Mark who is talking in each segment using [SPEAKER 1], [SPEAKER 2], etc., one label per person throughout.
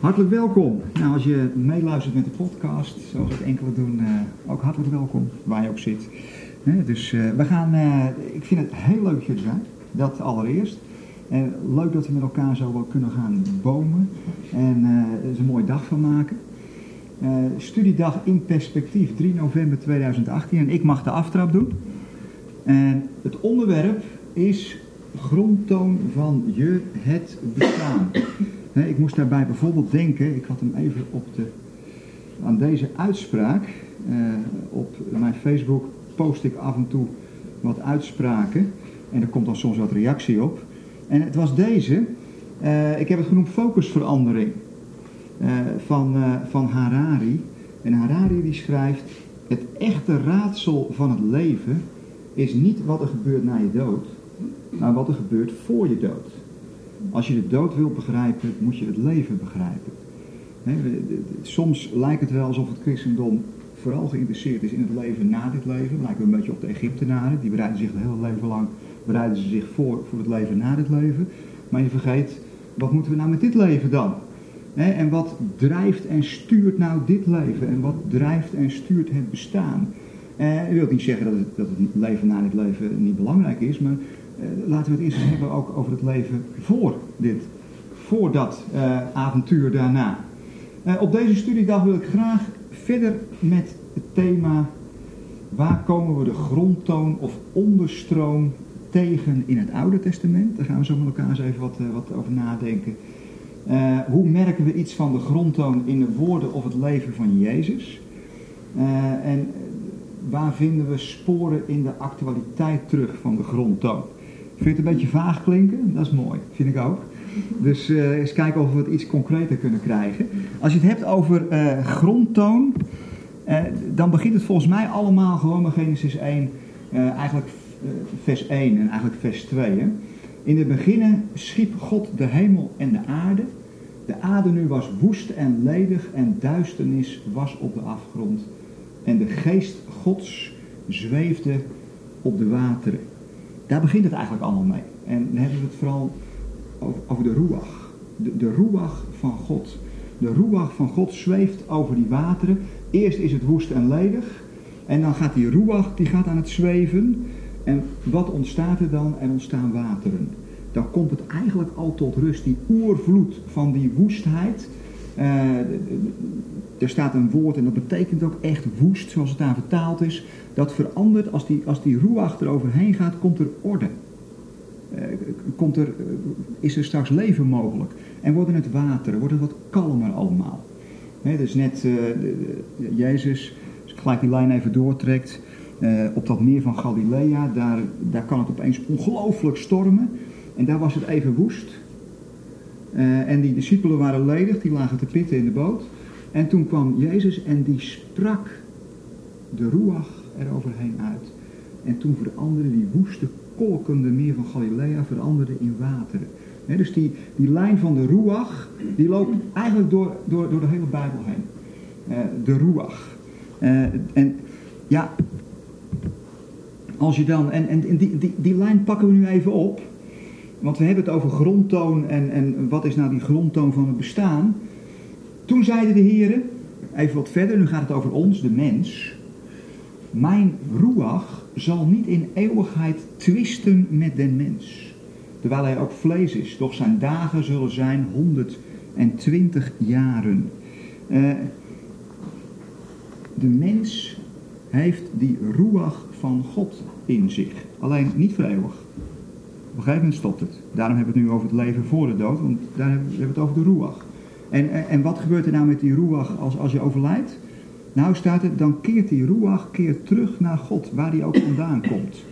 [SPEAKER 1] Hartelijk welkom. Nou, als je meeluistert met de podcast, zoals het enkele doen, uh, ook hartelijk welkom, waar je ook zit. dus uh, we gaan, uh, ik vind het heel leuk dat je er zijn, dat allereerst. Leuk dat we met elkaar zo wel kunnen gaan bomen en er een mooie dag van maken. studiedag in perspectief, 3 november 2018 en ik mag de aftrap doen. En het onderwerp is grondtoon van je het bestaan. Ik moest daarbij bijvoorbeeld denken, ik had hem even op de, aan deze uitspraak. Uh, op mijn Facebook post ik af en toe wat uitspraken en er komt dan soms wat reactie op. En het was deze, uh, ik heb het genoemd focusverandering uh, van, van Harari. En Harari die schrijft, het echte raadsel van het leven is niet wat er gebeurt na je dood, maar wat er gebeurt voor je dood. Als je de dood wilt begrijpen, moet je het leven begrijpen. soms lijkt het wel alsof het christendom vooral geïnteresseerd is in het leven na dit leven. Lijkt een beetje op de Egyptenaren. Die bereiden zich het hele leven lang bereiden ze zich voor voor het leven na dit leven. Maar je vergeet, wat moeten we nou met dit leven dan? en wat drijft en stuurt nou dit leven? En wat drijft en stuurt het bestaan? Uh, ik wil niet zeggen dat het, dat het leven na dit leven niet belangrijk is, maar laten we het eerst eens hebben ook over het leven voor dit, voor dat uh, avontuur daarna. op deze studiedag wil ik graag verder met het thema waar komen we de grondtoon of onderstroom tegen in het Oude Testament. Daar gaan we zo met elkaar eens even wat, wat over nadenken. hoe merken we iets van de grondtoon in de woorden of het leven van Jezus? en waar vinden we sporen in de actualiteit terug van de grondtoon? Vind je het een beetje vaag klinken? Dat is mooi, vind ik ook. Dus uh, eens kijken of we het iets concreter kunnen krijgen. Als je het hebt over uh, grondtoon, uh, dan begint het volgens mij allemaal gewoon Genesis 1, eigenlijk vers 1 en eigenlijk vers 2. Hè? In het begin schiep God de hemel en de aarde. De aarde nu was woest en ledig en duisternis was op de afgrond. En de geest Gods zweefde op de wateren. Daar begint het eigenlijk allemaal mee. En dan hebben we het vooral over, de ruach. De, de ruach van God. De ruach van God zweeft over die wateren. Eerst is het woest en ledig. En dan gaat die ruach die gaat aan het zweven. En wat ontstaat er dan? Er ontstaan wateren. Dan komt het eigenlijk al tot rust. Die oervloed van die woestheid er staat een woord en dat betekent ook echt woest, zoals het daar vertaald is. Dat verandert, als die, als die eroverheen gaat, komt er orde. Uh, komt er, uh, is er straks leven mogelijk. En wordt het water, wordt het wat kalmer allemaal. Dus net Jezus, als ik gelijk die lijn even doortrekt, op dat meer van Galilea, daar, daar kan het opeens ongelooflijk stormen. En daar was het even woest. Uh, en die discipelen waren ledig, die lagen te pitten in de boot. En toen kwam Jezus en die sprak de ruach eroverheen uit. En toen veranderde die woeste, kolkende meer van Galilea veranderde in wateren. dus die, die lijn van de ruach, die loopt eigenlijk door, door, door de hele Bijbel heen. Uh, de ruach. Uh, en ja, als je dan, en, en die, die, die lijn pakken we nu even op. Want we hebben het over grondtoon en, en wat is nou die grondtoon van het bestaan. Toen zeiden de heren, even wat verder, nu gaat het over ons, de mens. Mijn ruach zal niet in eeuwigheid twisten met den mens. Terwijl hij ook vlees is, doch zijn dagen zullen zijn 120 jaren. Uh, de mens heeft die ruach van God in zich. Alleen niet voor eeuwig. Op een gegeven moment stopt het. Daarom hebben we het nu over het leven voor de dood, want daar hebben we het over de ruach. En, en wat gebeurt er nou met die ruach als, als je overlijdt? Nou staat het, dan keert die ruach keert terug naar God, waar die ook vandaan komt.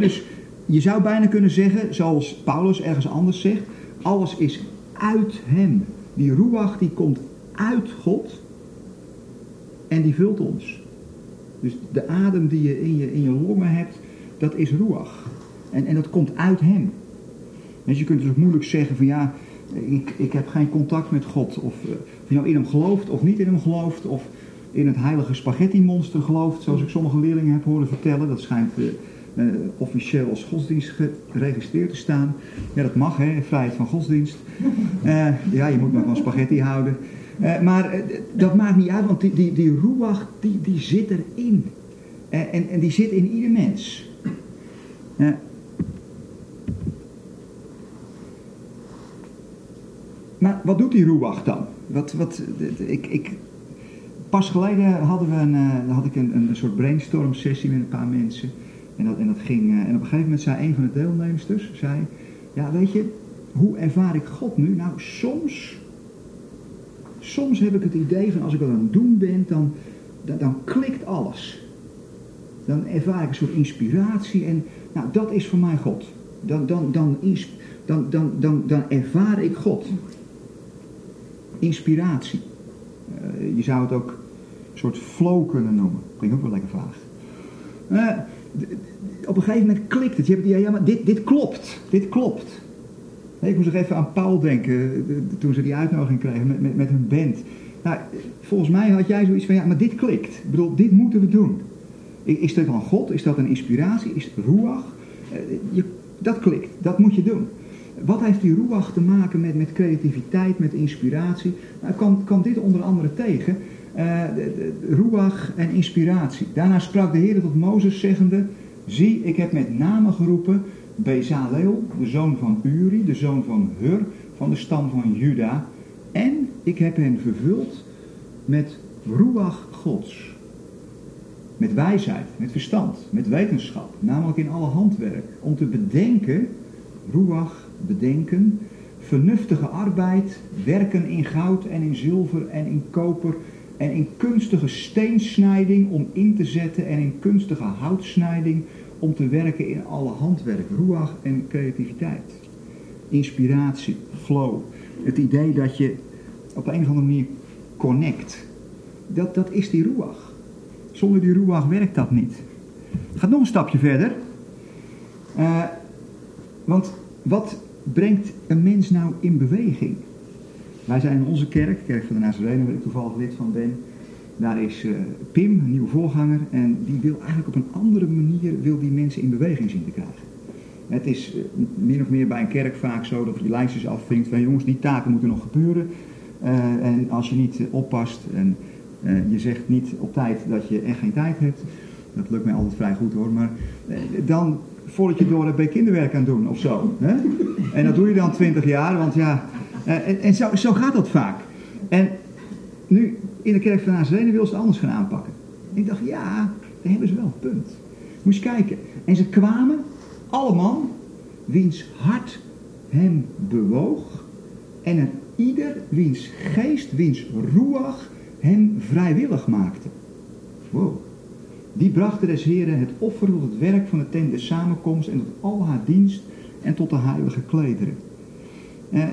[SPEAKER 1] dus je zou bijna kunnen zeggen, zoals Paulus ergens anders zegt, alles is uit hem. Die ruach die komt uit God en die vult ons. Dus de adem die je in je, in je longen hebt, dat is ruach. En, en dat komt uit hem. Dus je kunt dus ook moeilijk zeggen van ja, ik, ik heb geen contact met God. Of, uh, of je nou in hem gelooft of niet in hem gelooft. Of in het heilige spaghetti monster gelooft. Zoals ik sommige leerlingen heb horen vertellen. Dat schijnt uh, eh, officieel als godsdienst geregistreerd te staan. Ja, dat mag, hè, vrijheid van godsdienst. Eh, ja, je moet maar van spaghetti houden. Eh, maar dat maakt niet uit, want die, die, die ruach, die, die zit erin. en, en die zit in ieder mens. Maar wat doet die ruach dan? Wat, wat, ik, ik, pas geleden hadden we een, had ik een, een soort brainstorm sessie met een paar mensen. En dat, en dat ging, eh, en op een gegeven moment zei een van de deelnemers dus, zei, ja weet je, hoe ervaar ik God nu? Nou, soms, soms heb ik het idee van als ik wat aan het doen ben, dan, dan, dan klikt alles. Dan ervaar ik een soort inspiratie en nou, dat is voor mij God. Dan, dan, dan, dan, dan, dan, dan ervaar ik God. Inspiratie. Uh, je zou het ook een soort flow kunnen noemen. Klinkt ook wel lekker vaag. Uh, op een gegeven moment klikt het. Je hebt, ja, ja, maar dit, dit klopt. Dit klopt. Ik moest nog even aan Paul denken, toen ze die uitnodiging kregen met, met, met hun band. Nou, volgens mij had jij zoiets van, ja, maar dit klikt. Ik bedoel, dit moeten we doen. Is dat van God? Is dat een inspiratie? Is het? Eh, je, dat klikt, dat moet je doen. Wat heeft die ruach te maken met, met creativiteit, met inspiratie? Nou, kan, kan dit onder andere tegen. Uh, en inspiratie. Daarna sprak de Heer tot Mozes zeggende, zie, ik heb met name geroepen Bezaleel, de zoon van Uri, de zoon van Hur, van de stam van Juda, en ik heb hen vervuld met ruach gods. Met wijsheid, met verstand, met wetenschap, namelijk in alle handwerk, om te bedenken, ruach, bedenken, vernuftige arbeid, werken in goud en in zilver en in koper en in kunstige steensnijding om in te zetten en in kunstige houtsnijding om te werken in alle handwerk, ruach en creativiteit. Inspiratie, flow, het idee dat je op een of andere manier connect. Dat, dat is die ruach. Zonder die ruach werkt dat niet. Gaat nog een stapje verder. Uh, want wat brengt een mens nou in beweging? Wij zijn in onze kerk, Kerk van de Nazarene, waar ik toevallig lid van ben. Daar is uh, Pim, een nieuwe voorganger, en die wil eigenlijk op een andere manier wil die mensen in beweging zien te krijgen. Het is uh, min of meer bij een kerk vaak zo dat je lijstjes afvinkt van jongens, die taken moeten nog gebeuren. Uh, en als je niet oppast en je zegt niet op tijd dat je echt geen tijd hebt, dat lukt mij altijd vrij goed hoor, maar dan voordat je door het bij kinderwerk aan doen of zo. Hè? En dat doe je dan twintig jaar, want ja, uh, en, en zo, zo, gaat dat vaak. En nu, in de kerk van Nazarene wil ze anders gaan aanpakken. En ik dacht, ja, daar hebben ze wel een punt. Moest kijken. En ze kwamen, allemaal, wiens hart hem bewoog. En er ieder wiens geest, wiens ruach hem vrijwillig maakte. Wow. Die brachten des Heren het offer tot het werk van de tent der samenkomst en tot al haar dienst en tot de heilige klederen. Eh,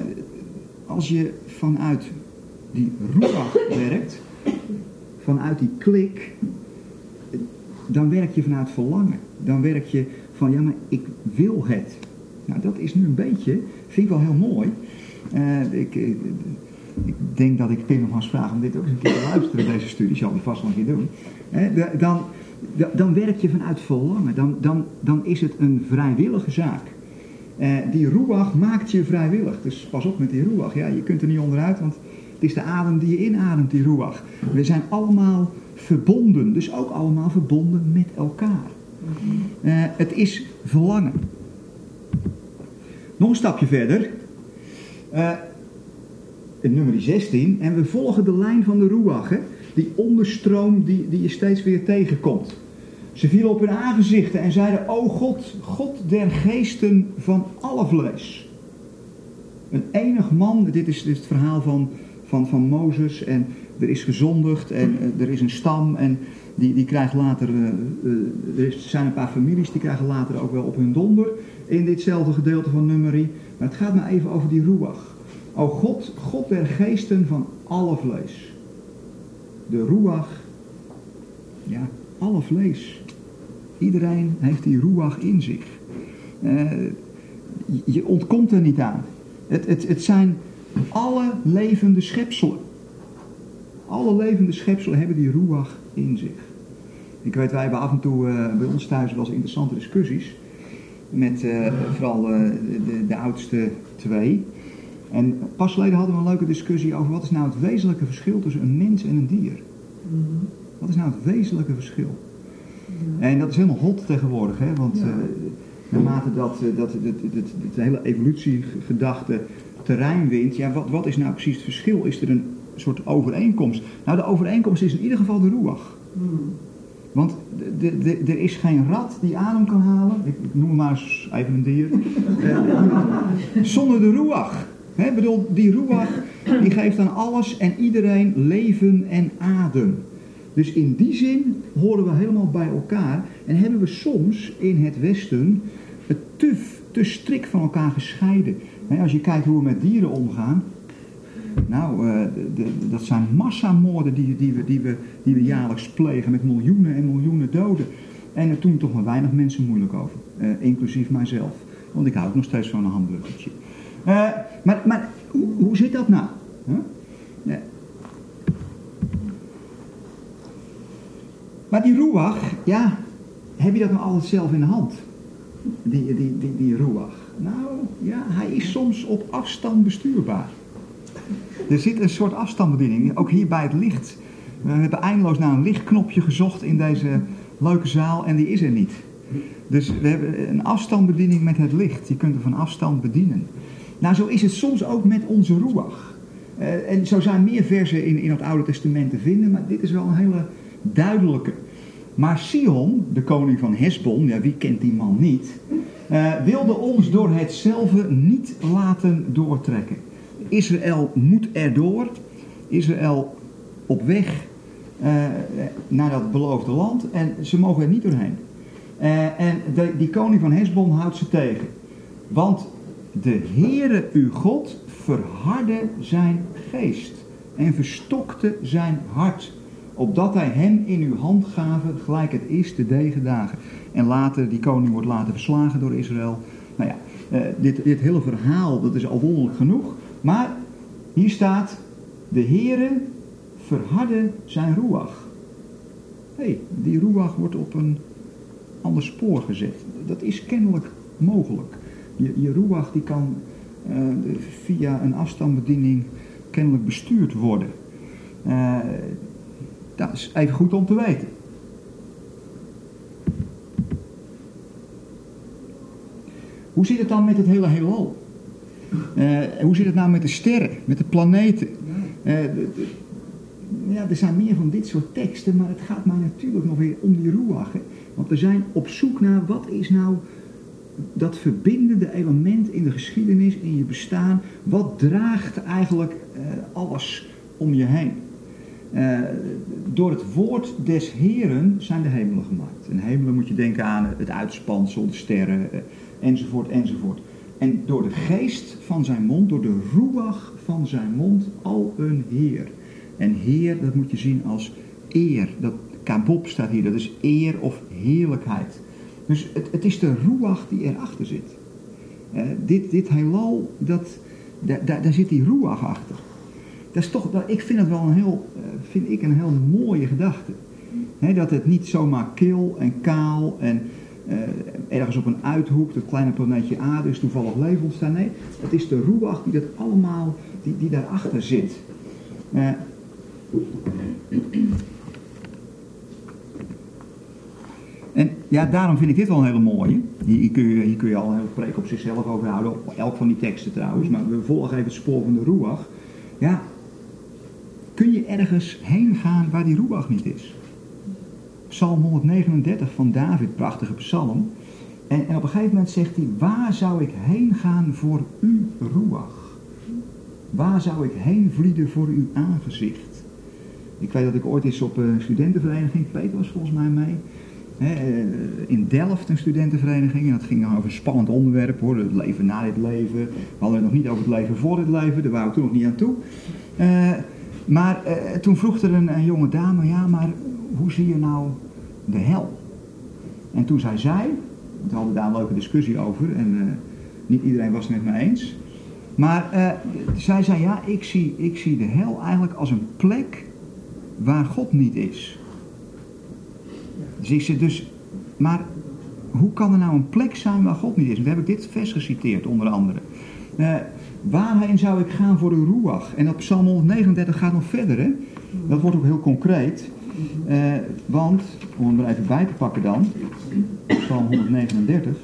[SPEAKER 1] als je vanuit die ruach werkt, vanuit die klik, dan werk je vanuit verlangen. Dan werk je van, ja maar ik wil het. Nou dat is nu een beetje, vind ik wel heel mooi. Uh, ik, ik, ik, denk dat ik eens vraag om dit ook eens een keer te luisteren, deze studie, zal hij vast nog een keer doen. Uh, dan, dan werk je vanuit verlangen, dan, dan, dan is het een vrijwillige zaak. Uh, die ruach maakt je vrijwillig. Dus pas op met die ruach. Ja, je kunt er niet onderuit, want het is de adem die je inademt, die ruach. We zijn allemaal verbonden, dus ook allemaal verbonden met elkaar. Uh, het is verlangen. Nog een stapje verder. Uh, nummer 16. En we volgen de lijn van de ruach. Hè? Die onderstroom die, die je steeds weer tegenkomt. Ze vielen op hun aangezichten en zeiden, O God, God der geesten van alle vlees. Een enig man, dit is, dit het verhaal van, van, van Mozes en er is gezondigd en uh, er is een stam en die, die krijgt later, uh, uh, er zijn een paar families die krijgen later ook wel op hun donder in ditzelfde gedeelte van nummerie. Maar het gaat maar even over die ruach. O God, God der geesten van alle vlees. De ruach, ja, alle vlees. Iedereen heeft die ruach in zich. Uh, je ontkomt er niet aan. Het, het, het zijn alle levende schepselen. Alle levende schepselen hebben die ruach in zich. Ik weet, wij hebben af en toe bij ons thuis wel eens interessante discussies. Met vooral de, de oudste twee. En pas geleden hadden we een leuke discussie over wat is nou het wezenlijke verschil tussen een mens en een dier. Mhm. Wat is nou het wezenlijke verschil? En dat is helemaal hot tegenwoordig, hè? want ja. uh, naarmate dat, uh, dat, dat, dat, dat, hele evolutiegedachte terrein wint, ja, wat, wat is nou precies het verschil? Is er een soort overeenkomst? Nou, de overeenkomst is in ieder geval de ruach. Hmm. Want er is geen rat die adem kan halen, ik, noem maar eens even een dier, uh, zonder de ruach. He, bedoel, die ruach die geeft aan alles en iedereen leven en adem. Dus in die zin horen we helemaal bij elkaar en hebben we soms in het Westen het te, te strikt van elkaar gescheiden. als je kijkt hoe we met dieren omgaan, nou, uh, de, dat zijn massamoorden die, die, we, die, we, die we jaarlijks plegen met miljoenen en miljoenen doden. En daar doen toch maar weinig mensen moeilijk over, uh, inclusief mijzelf. Want ik hou ook nog steeds van een hamburgertje. Uh, maar maar hoe, zit dat nou? Maar die ruach, ja, heb je dat nou altijd zelf in de hand? Die, die, die, die. Nou, ja, hij is soms op afstand bestuurbaar. Er zit een soort afstandsbediening, ook hier bij het licht. We hebben eindeloos naar een lichtknopje gezocht in deze leuke zaal en die is er niet. Dus we hebben een afstandsbediening met het licht. Je kunt er van afstand bedienen. Nou, zo is het soms ook met onze ruach. Uh, en zo zijn meer versen in, in het Oude Testament te vinden, maar dit is wel een hele duidelijke. Maar Sion, de koning van Hesbon, ja, wie kent die man niet, uh, wilde ons door hetzelfde niet laten doortrekken. Israël moet erdoor. Israël op weg uh, naar dat beloofde land en ze mogen er niet doorheen. En die koning van Hesbon houdt ze tegen. Want de Heere uw God verhardde zijn geest en verstokte zijn hart opdat hij hem in uw hand gaven, gelijk het is de degendagen. En later, die koning wordt later verslagen door Israël. Nou ja, uh, dit, dit hele verhaal, dat is al wonderlijk genoeg. Maar hier staat, de Heere verhardde zijn ruach. Hé, hey, die ruach wordt op een ander spoor gezet. Dat is kennelijk mogelijk. Je, je die kan uh, via een afstandsbediening kennelijk bestuurd worden. Uh, dat is even goed om te weten. Hoe zit het dan met het hele heelal? Uh, hoe zit het nou met de sterren, met de planeten? Ja, er zijn meer van dit soort teksten, maar het gaat mij natuurlijk nog weer om die ruach. Want we zijn op zoek naar wat is nou dat verbindende element in de geschiedenis, in je bestaan. Wat draagt eigenlijk uh, alles om je heen? Uh, door het woord des Heren zijn de hemelen gemaakt. En hemelen moet je denken aan het uitspansel, de sterren, uh, enzovoort, enzovoort. En door de geest van zijn mond, door de ruach van zijn mond, al een Heer. En Heer, dat moet je zien als eer. Dat kabob staat hier, dat is eer of heerlijkheid. Dus het, het is de ruach die erachter zit. Uh, dit, dit heelal, dat, daar, daar zit die ruach achter dat is toch, dat, ik vind het wel een heel, eh, vind ik een heel mooie gedachte. dat het niet zomaar kil en kaal en uh, ergens op een uithoek, dat kleine planeetje aarde is toevallig leven ontstaan. Nee, het is de ruach die dat allemaal, die, die daarachter zit. Uh, en ja, daarom vind ik dit wel een hele mooie. Hier, kun, je, hier kun je al een hele preek op zichzelf overhouden, op elk van die teksten trouwens. Maar we volgen even het spoor van de ruach. Ja, kun je ergens heen gaan waar die ruach niet is? Psalm 139 van David, prachtige psalm. En, op een gegeven moment zegt hij, waar zou ik heen gaan voor uw ruach? Waar zou ik heen vlieden voor uw aangezicht? Ik weet dat ik ooit eens op een studentenvereniging, Peter was volgens mij mee, in Delft een studentenvereniging. En dat ging over een spannend onderwerp hoor, het leven na dit leven. We hadden het nog niet over het leven voor dit leven, daar waren we toen nog niet aan toe. Uh, maar uh, toen vroeg er een, jonge dame, ja, maar hoe zie je nou de hel? En toen zei zij, we hadden daar een leuke discussie over en niet iedereen was het met me eens. Maar zij zei, ja, ik zie, ik zie de hel eigenlijk als een plek waar God niet is. Dus ik dus, maar hoe kan er nou een plek zijn waar God niet is? En daar heb ik dit vers geciteerd, onder andere. Uh, waarheen zou ik gaan voor uw ruach? En dat Psalm 139 gaat nog verder, hè? Dat wordt ook heel concreet. Uh, want, om hem er even bij te pakken dan, Psalm 139.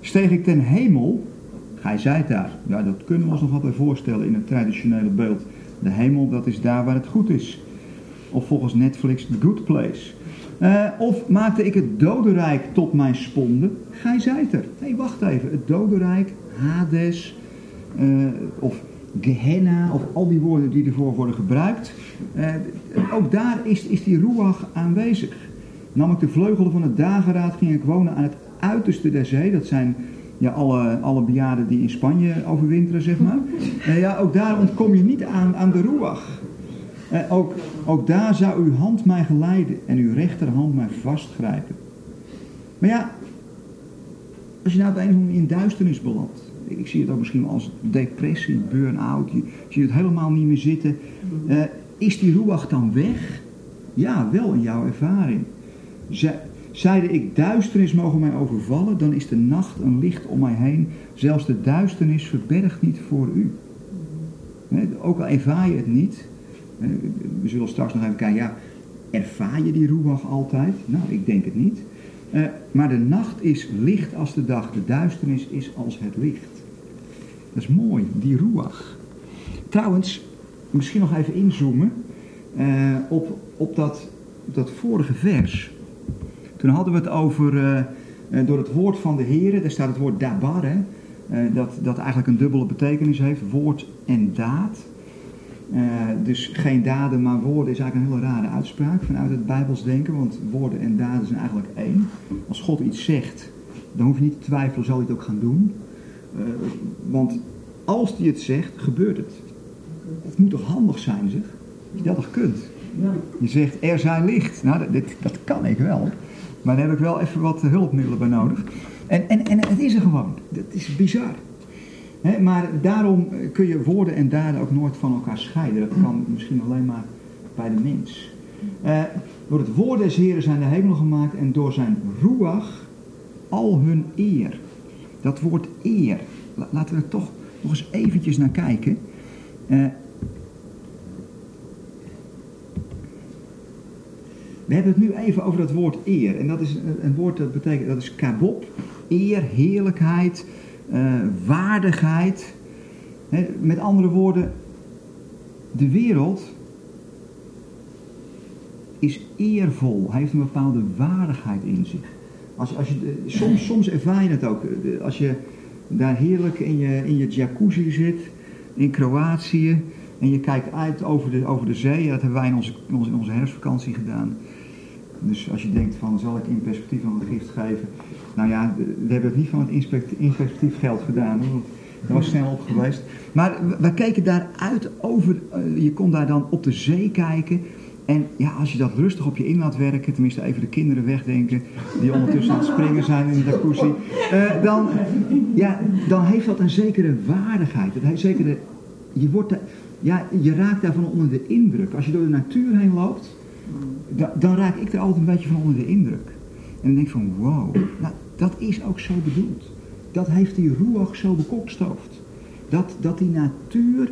[SPEAKER 1] Steeg ik ten hemel, gij zijt daar. Ja, dat kunnen we ons nog wat voorstellen in het traditionele beeld. De hemel, dat is daar waar het goed is. Of volgens Netflix, The Good Place. Uh, of maakte ik het dodenrijk tot mijn sponde? Gij zijt er. Nee, wacht even. Het dodenrijk, Hades, uh, of Gehenna, of al die woorden die ervoor worden gebruikt. Uh, ook daar is, is die ruach aanwezig. Nam ik de vleugelen van het dageraad, ging ik wonen aan het uiterste der zee. Dat zijn ja, alle, alle bejaarden die in Spanje overwinteren, zeg maar. ja, ook daar ontkom je niet aan, aan de ruach. Eh, ook, ook daar zou uw hand mij geleiden en uw rechterhand mij vastgrijpen. Maar ja, als je nou op een of andere in duisternis belandt. Ik zie het ook misschien als depressie, burn-out. Je ziet het helemaal niet meer zitten. Uh, is die roewacht dan weg? Ja, wel in jouw ervaring. Zeide ik duisternis mogen mij overvallen, dan is de nacht een licht om mij heen. Zelfs de duisternis verbergt niet voor u. Ook al ervaar je het niet, we zullen straks nog even kijken, ja, ervaar je die roewag altijd? Nou, ik denk het niet. Uh, maar de nacht is licht als de dag, de duisternis is als het licht. Dat is mooi, die roewag. Trouwens, misschien nog even inzoomen uh, op, op dat, dat vorige vers. Toen hadden we het over, door het woord van de Heer, daar staat het woord dabar, hè, dat, dat eigenlijk een dubbele betekenis heeft, woord en daad. Uh, dus geen daden, maar woorden is eigenlijk een hele rare uitspraak vanuit het Bijbels denken, want woorden en daden zijn eigenlijk één. Als God iets zegt, dan hoef je niet te twijfelen, zal hij het ook gaan doen. Uh, want als hij het zegt, gebeurt het. Het moet toch handig zijn, zeg? Dat je dat toch kunt. Je zegt, er zijn licht. Nou, dat, dat kan ik wel. Maar daar heb ik wel even wat hulpmiddelen bij nodig. En, en, en het is er gewoon. Dat is bizar maar daarom kun je woorden en daden ook nooit van elkaar scheiden. Dat kan misschien alleen maar bij de mens. Uh, door het woord des Heren zijn de hemelen gemaakt en door zijn ruach al hun eer. Dat woord eer, laten we er toch nog eens eventjes naar kijken. Uh, we hebben het nu even over dat woord eer. En dat is een, woord dat betekent, dat is kabop, eer, heerlijkheid, uh, waardigheid. met andere woorden, de wereld is eervol, hij heeft een bepaalde waardigheid in zich. Als, als je, soms, soms ervaar je het ook. Als je daar heerlijk in je, in je jacuzzi zit, in Kroatië, en je kijkt uit over de, over de zee. Dat hebben wij in onze, in onze herfstvakantie gedaan. Dus als je denkt van, zal ik in perspectief van een gift geven? Nou ja, we hebben het niet van het inspectief geld gedaan. Want dat was snel op geweest. Maar we keken daaruit over, eh, je kon daar dan op de zee kijken. En ja, als je dat rustig op je in laat werken, tenminste even de kinderen wegdenken, die ondertussen aan het springen zijn in de jacuzzi, uh, dan, ja, dan heeft dat een zekere waardigheid. Het heeft zekere, je, wordt ja, je raakt daarvan onder de indruk. Als je door de natuur heen loopt, dan raak ik er altijd een beetje van onder de indruk. En dan denk ik van, wow, nou, dat is ook zo bedoeld. Dat heeft die Ruach zo bekokstoofd. Dat, dat die natuur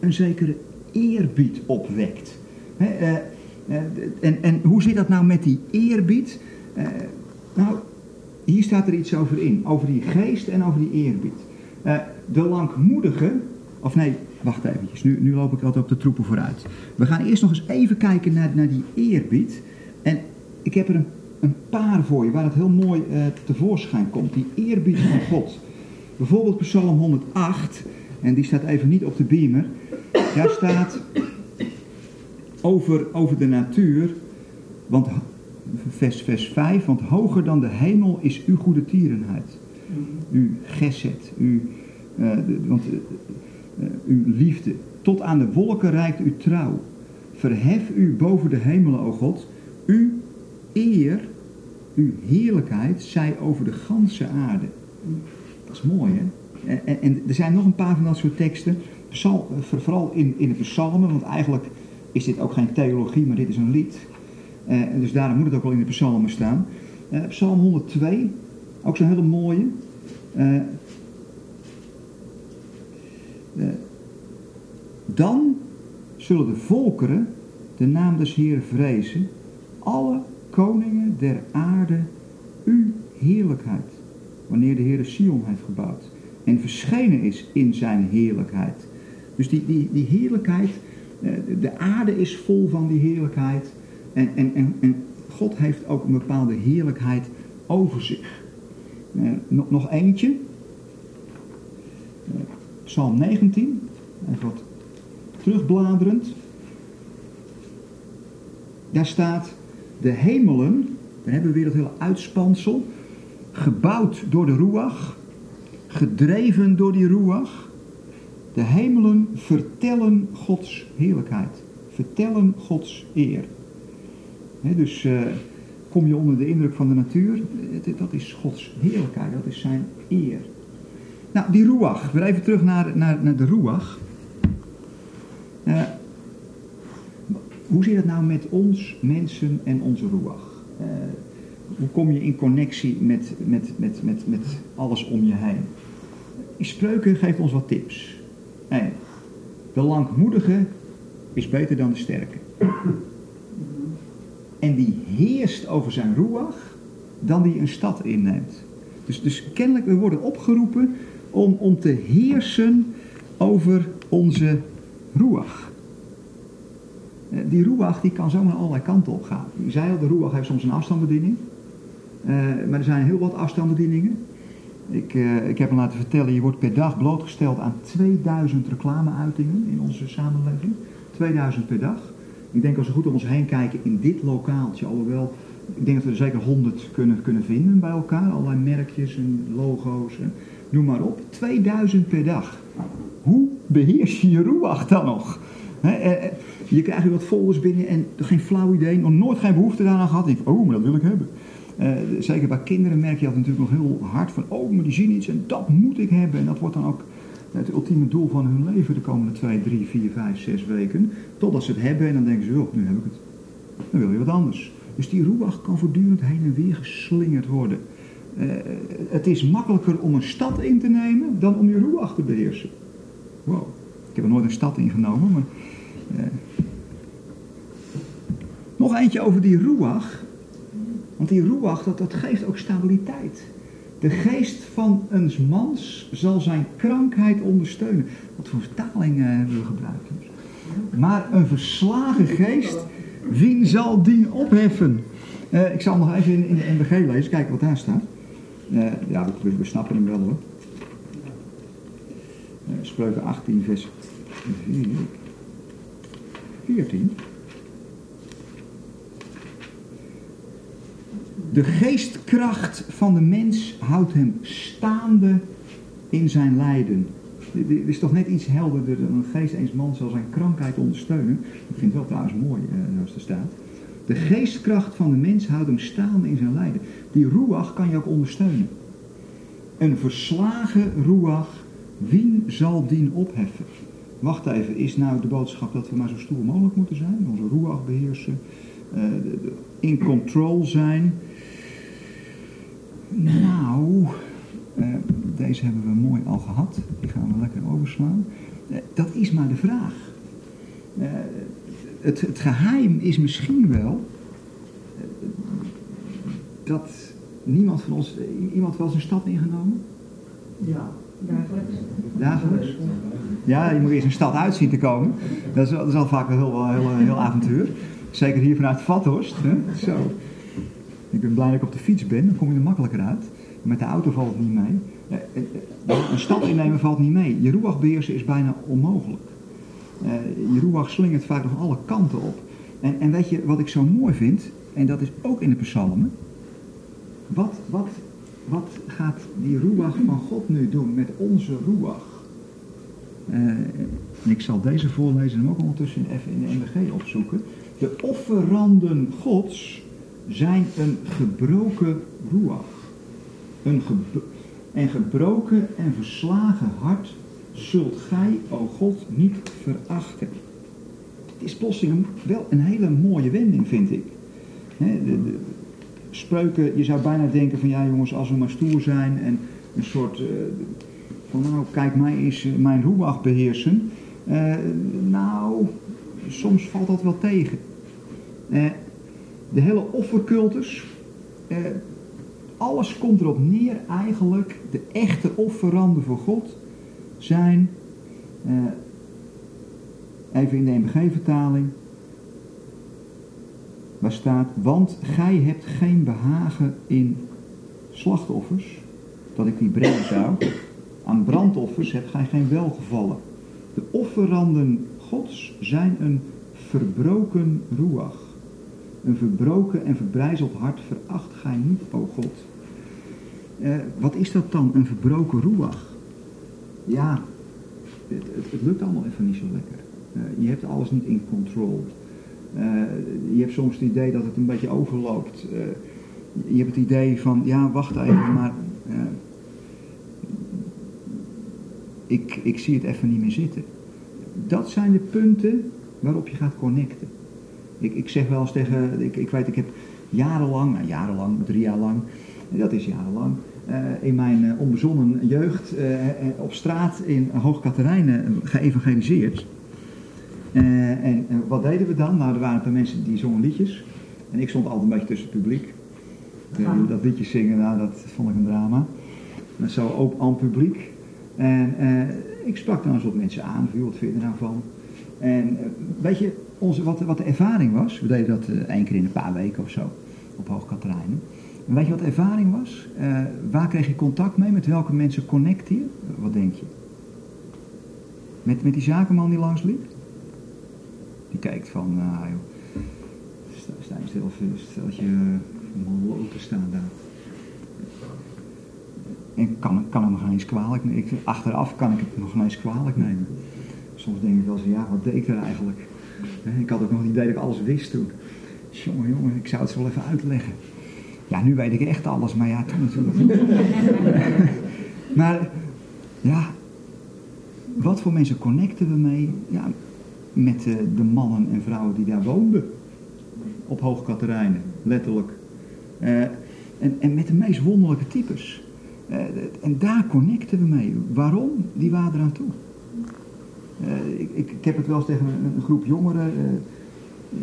[SPEAKER 1] een zekere eerbied opwekt. Eh, eh, en, en hoe zit dat nou met die eerbied? Uh, nou, hier staat er iets over in. Over die geest en over die eerbied. de langmoedige, of nee, wacht eventjes, nu, nu loop ik altijd op de troepen vooruit. We gaan eerst nog eens even kijken naar, naar die eerbied. En ik heb er een, een paar voor je waar het heel mooi uh, tevoorschijn komt. Die eerbied van God. Bijvoorbeeld Psalm 108, en die staat even niet op de beamer. Daar staat over, over de natuur, want vers, vers 5, want hoger dan de hemel is uw goede tierenheid. Uw geset, uw, uh, de, want uh, uw liefde. Tot aan de wolken reikt uw trouw. Verhef u boven de hemelen, o God. Uw eer, uw heerlijkheid, zij over de ganse aarde. Dat is mooi, hè? En, er zijn nog een paar van dat soort teksten. Vooral in, in de psalmen, want eigenlijk is dit ook geen theologie, maar dit is een lied. Uh, dus daarom moet het ook wel in de psalmen staan. Uh, Psalm 102, ook zo'n hele mooie. Uh, dan zullen de volkeren de naam des Heeren vrezen, alle koningen der aarde uw heerlijkheid, wanneer de Heer Sion heeft gebouwd en verschenen is in zijn heerlijkheid. Dus die, die, die heerlijkheid, de aarde is vol van die heerlijkheid en, en, en, en God heeft ook een bepaalde heerlijkheid over zich. Uh, nog, nog eentje. Uh, Psalm 19. Even wat terugbladerend. Daar staat, de hemelen, dan hebben we weer dat hele uitspansel, gebouwd door de Ruach, gedreven door die Ruach. De hemelen vertellen Gods heerlijkheid, vertellen Gods eer dus uh, kom je onder de indruk van de natuur, dat is Gods heerlijkheid, dat is zijn eer. Nou, die ruach, weer even terug naar, naar, naar de ruach. Hoe zit het nou met ons, mensen en onze ruach? Uh, hoe kom je in connectie met, met, met, met, met alles om je heen? Spreuken geeft ons wat tips. En de langmoedige is beter dan de sterke. En die heerst over zijn ruach dan die een stad inneemt. Dus, dus kennelijk, we worden opgeroepen om, om te heersen over onze ruach. Eh, die ruach die kan zomaar allerlei kanten op gaan. Je zei al, de ruach heeft soms een afstandsbediening. Uh, maar er zijn heel wat afstandsbedieningen. Ik, uh, ik heb me laten vertellen, je wordt per dag blootgesteld aan 2000 reclameuitingen in onze samenleving. 2000 per dag. Ik denk als we goed om ons heen kijken in dit lokaaltje, alhoewel ik denk dat we er zeker honderd kunnen, kunnen vinden bij elkaar. Allerlei merkjes en logo's, en noem maar op. 2000 per dag. Beheers je je roewacht dan nog? Eh, eh, je krijgt weer wat folders binnen en geen flauw idee, nog nooit geen behoefte daaraan gehad. Ik oh, maar dat wil ik hebben. Uh, zeker bij kinderen merk je dat natuurlijk nog heel hard van, oh, maar die zien iets en dat moet ik hebben. En dat wordt dan ook het ultieme doel van hun leven de komende 2, 3, 4, 5, 6 weken. Totdat ze het hebben en dan denken ze, oh, nu heb ik het. Dan wil je wat anders. Dus die roewacht kan voortdurend heen en weer geslingerd worden. Uh, het is makkelijker om een stad in te nemen dan om je roewacht te beheersen. Wow, ik heb er nooit een stad ingenomen, maar... Uh. Nog eentje over die roewacht. Want die roewacht, dat, dat geeft ook stabiliteit. De geest van een mans zal zijn krankheid ondersteunen. Wat voor vertaling hebben we gebruiken? Maar een verslagen geest, wie zal die opheffen? Uh, ik zal nog even in, in, de NBG lezen, kijken wat daar staat. Uh, ja, we, we, snappen hem wel hoor. Spreuken 18, vers 14. De geestkracht van de mens houdt hem staande in zijn lijden. Er is toch net iets helderder dan een geest eens man zal zijn krankheid ondersteunen. Ik vind het wel trouwens mooi, eh, zoals er staat. De geestkracht van de mens houdt hem staande in zijn lijden. Die ruach kan je ook ondersteunen. Een verslagen ruach, wie zal dien opheffen? Wacht even, is nou de boodschap dat we maar zo stoer mogelijk moeten zijn? Onze ruach beheersen, uh, in control zijn, nou, uh, deze hebben we mooi al gehad. Die gaan we lekker overslaan. Uh, dat is maar de vraag. Het, het, geheim is misschien wel dat niemand van ons, iemand wel zijn stad ingenomen?
[SPEAKER 2] Ja, dagelijks.
[SPEAKER 1] Dagelijks? Ja, je moet eerst een stad uitzien te komen. Dat is, dat is al vaak een heel, heel, heel avontuur. Zeker hier vanuit Vathorst. Hè? Zo. Ik ben blij dat ik op de fiets ben, dan kom je er makkelijker uit. Met de auto valt het niet mee. Eh, eh, eh, een stad innemen valt niet mee. Je roewacht beheersen is bijna onmogelijk. Je roewacht slingert vaak nog alle kanten op. En, en weet je wat ik zo mooi vind, en dat is ook in de psalmen. Wat, wat, wat gaat die roewacht van God nu doen met onze roewacht? en ik zal deze voorlezen en ook ondertussen even in de MBG opzoeken. De offeranden Gods zijn een gebroken ruach. Een en gebroken en verslagen hart zult gij, o God, niet verachten. het is plotseling wel een hele mooie wending, vind ik. De spreuken, je zou bijna denken van ja jongens, als we maar stoer zijn en een soort uh, van nou kijk mij eens uh, mijn roewacht beheersen. Uh, nou, soms valt dat wel tegen. de hele offercultus, alles komt erop neer eigenlijk, de echte offeranden voor God zijn, even in de MBG-vertaling, waar staat, want gij hebt geen behagen in slachtoffers, dat ik die brengen zou. Aan brandoffers hebt gij geen welgevallen. De offeranden gods zijn een verbroken roeach. Een verbroken en verbrijzeld hart veracht gij niet, o God. Eh, wat is dat dan, een verbroken roeach? Ja, het, lukt allemaal even niet zo lekker. Uh, je hebt alles niet in control. Uh, je hebt soms het idee dat het een beetje overloopt. Uh, je hebt het idee van, ja, wacht even, maar uh, ik, ik zie het even niet meer zitten. Dat zijn de punten waarop je gaat connecten. Ik, ik zeg wel eens tegen, ik, ik weet, ik heb jarenlang, jarenlang, drie jaar lang, dat is jarenlang, in mijn onbezonnen jeugd op straat in Hoog Katerijnen geëvangeliseerd. Uh, en, wat deden we dan? Nou, er waren een paar mensen die zongen liedjes. En ik stond altijd een beetje tussen het publiek. Uh, dat liedjes zingen, nou, dat vond ik een drama. Maar zo ook aan het publiek. En uh, ik sprak dan eens wat mensen aan. Viel, wat vind je er nou van? En weet je, onze, wat, wat, de ervaring was. We deden dat één keer in een paar weken of zo. Op Hoogkaterijnen. En weet je wat de ervaring was? waar kreeg je contact mee? Met welke mensen connect je? Wat denk je? Met, met die zakenman die langs liep? Die kijkt van, nou uh, joh, sta, sta je stil, stel je lopen staan daar. En kan, kan hem nog eens kwalijk nemen. Achteraf kan ik het nog eens kwalijk nemen. Soms denk ik wel eens, ja, wat deed ik er eigenlijk? Ik had ook nog het idee dat ik alles wist toen. Jongen, jongen, ik zou het zo wel even uitleggen. Ja, nu weet ik echt alles, maar ja, toen natuurlijk maar, ja, wat voor mensen connecten we mee? Ja, met de, mannen en vrouwen die daar woonden. Op Hoog Katerijnen, letterlijk. Uh, en, en met de meest wonderlijke types. Uh, en daar connecten we mee. Waarom? Die waren eraan toe. Uh, ik, ik, ik, heb het wel eens tegen een, een groep jongeren.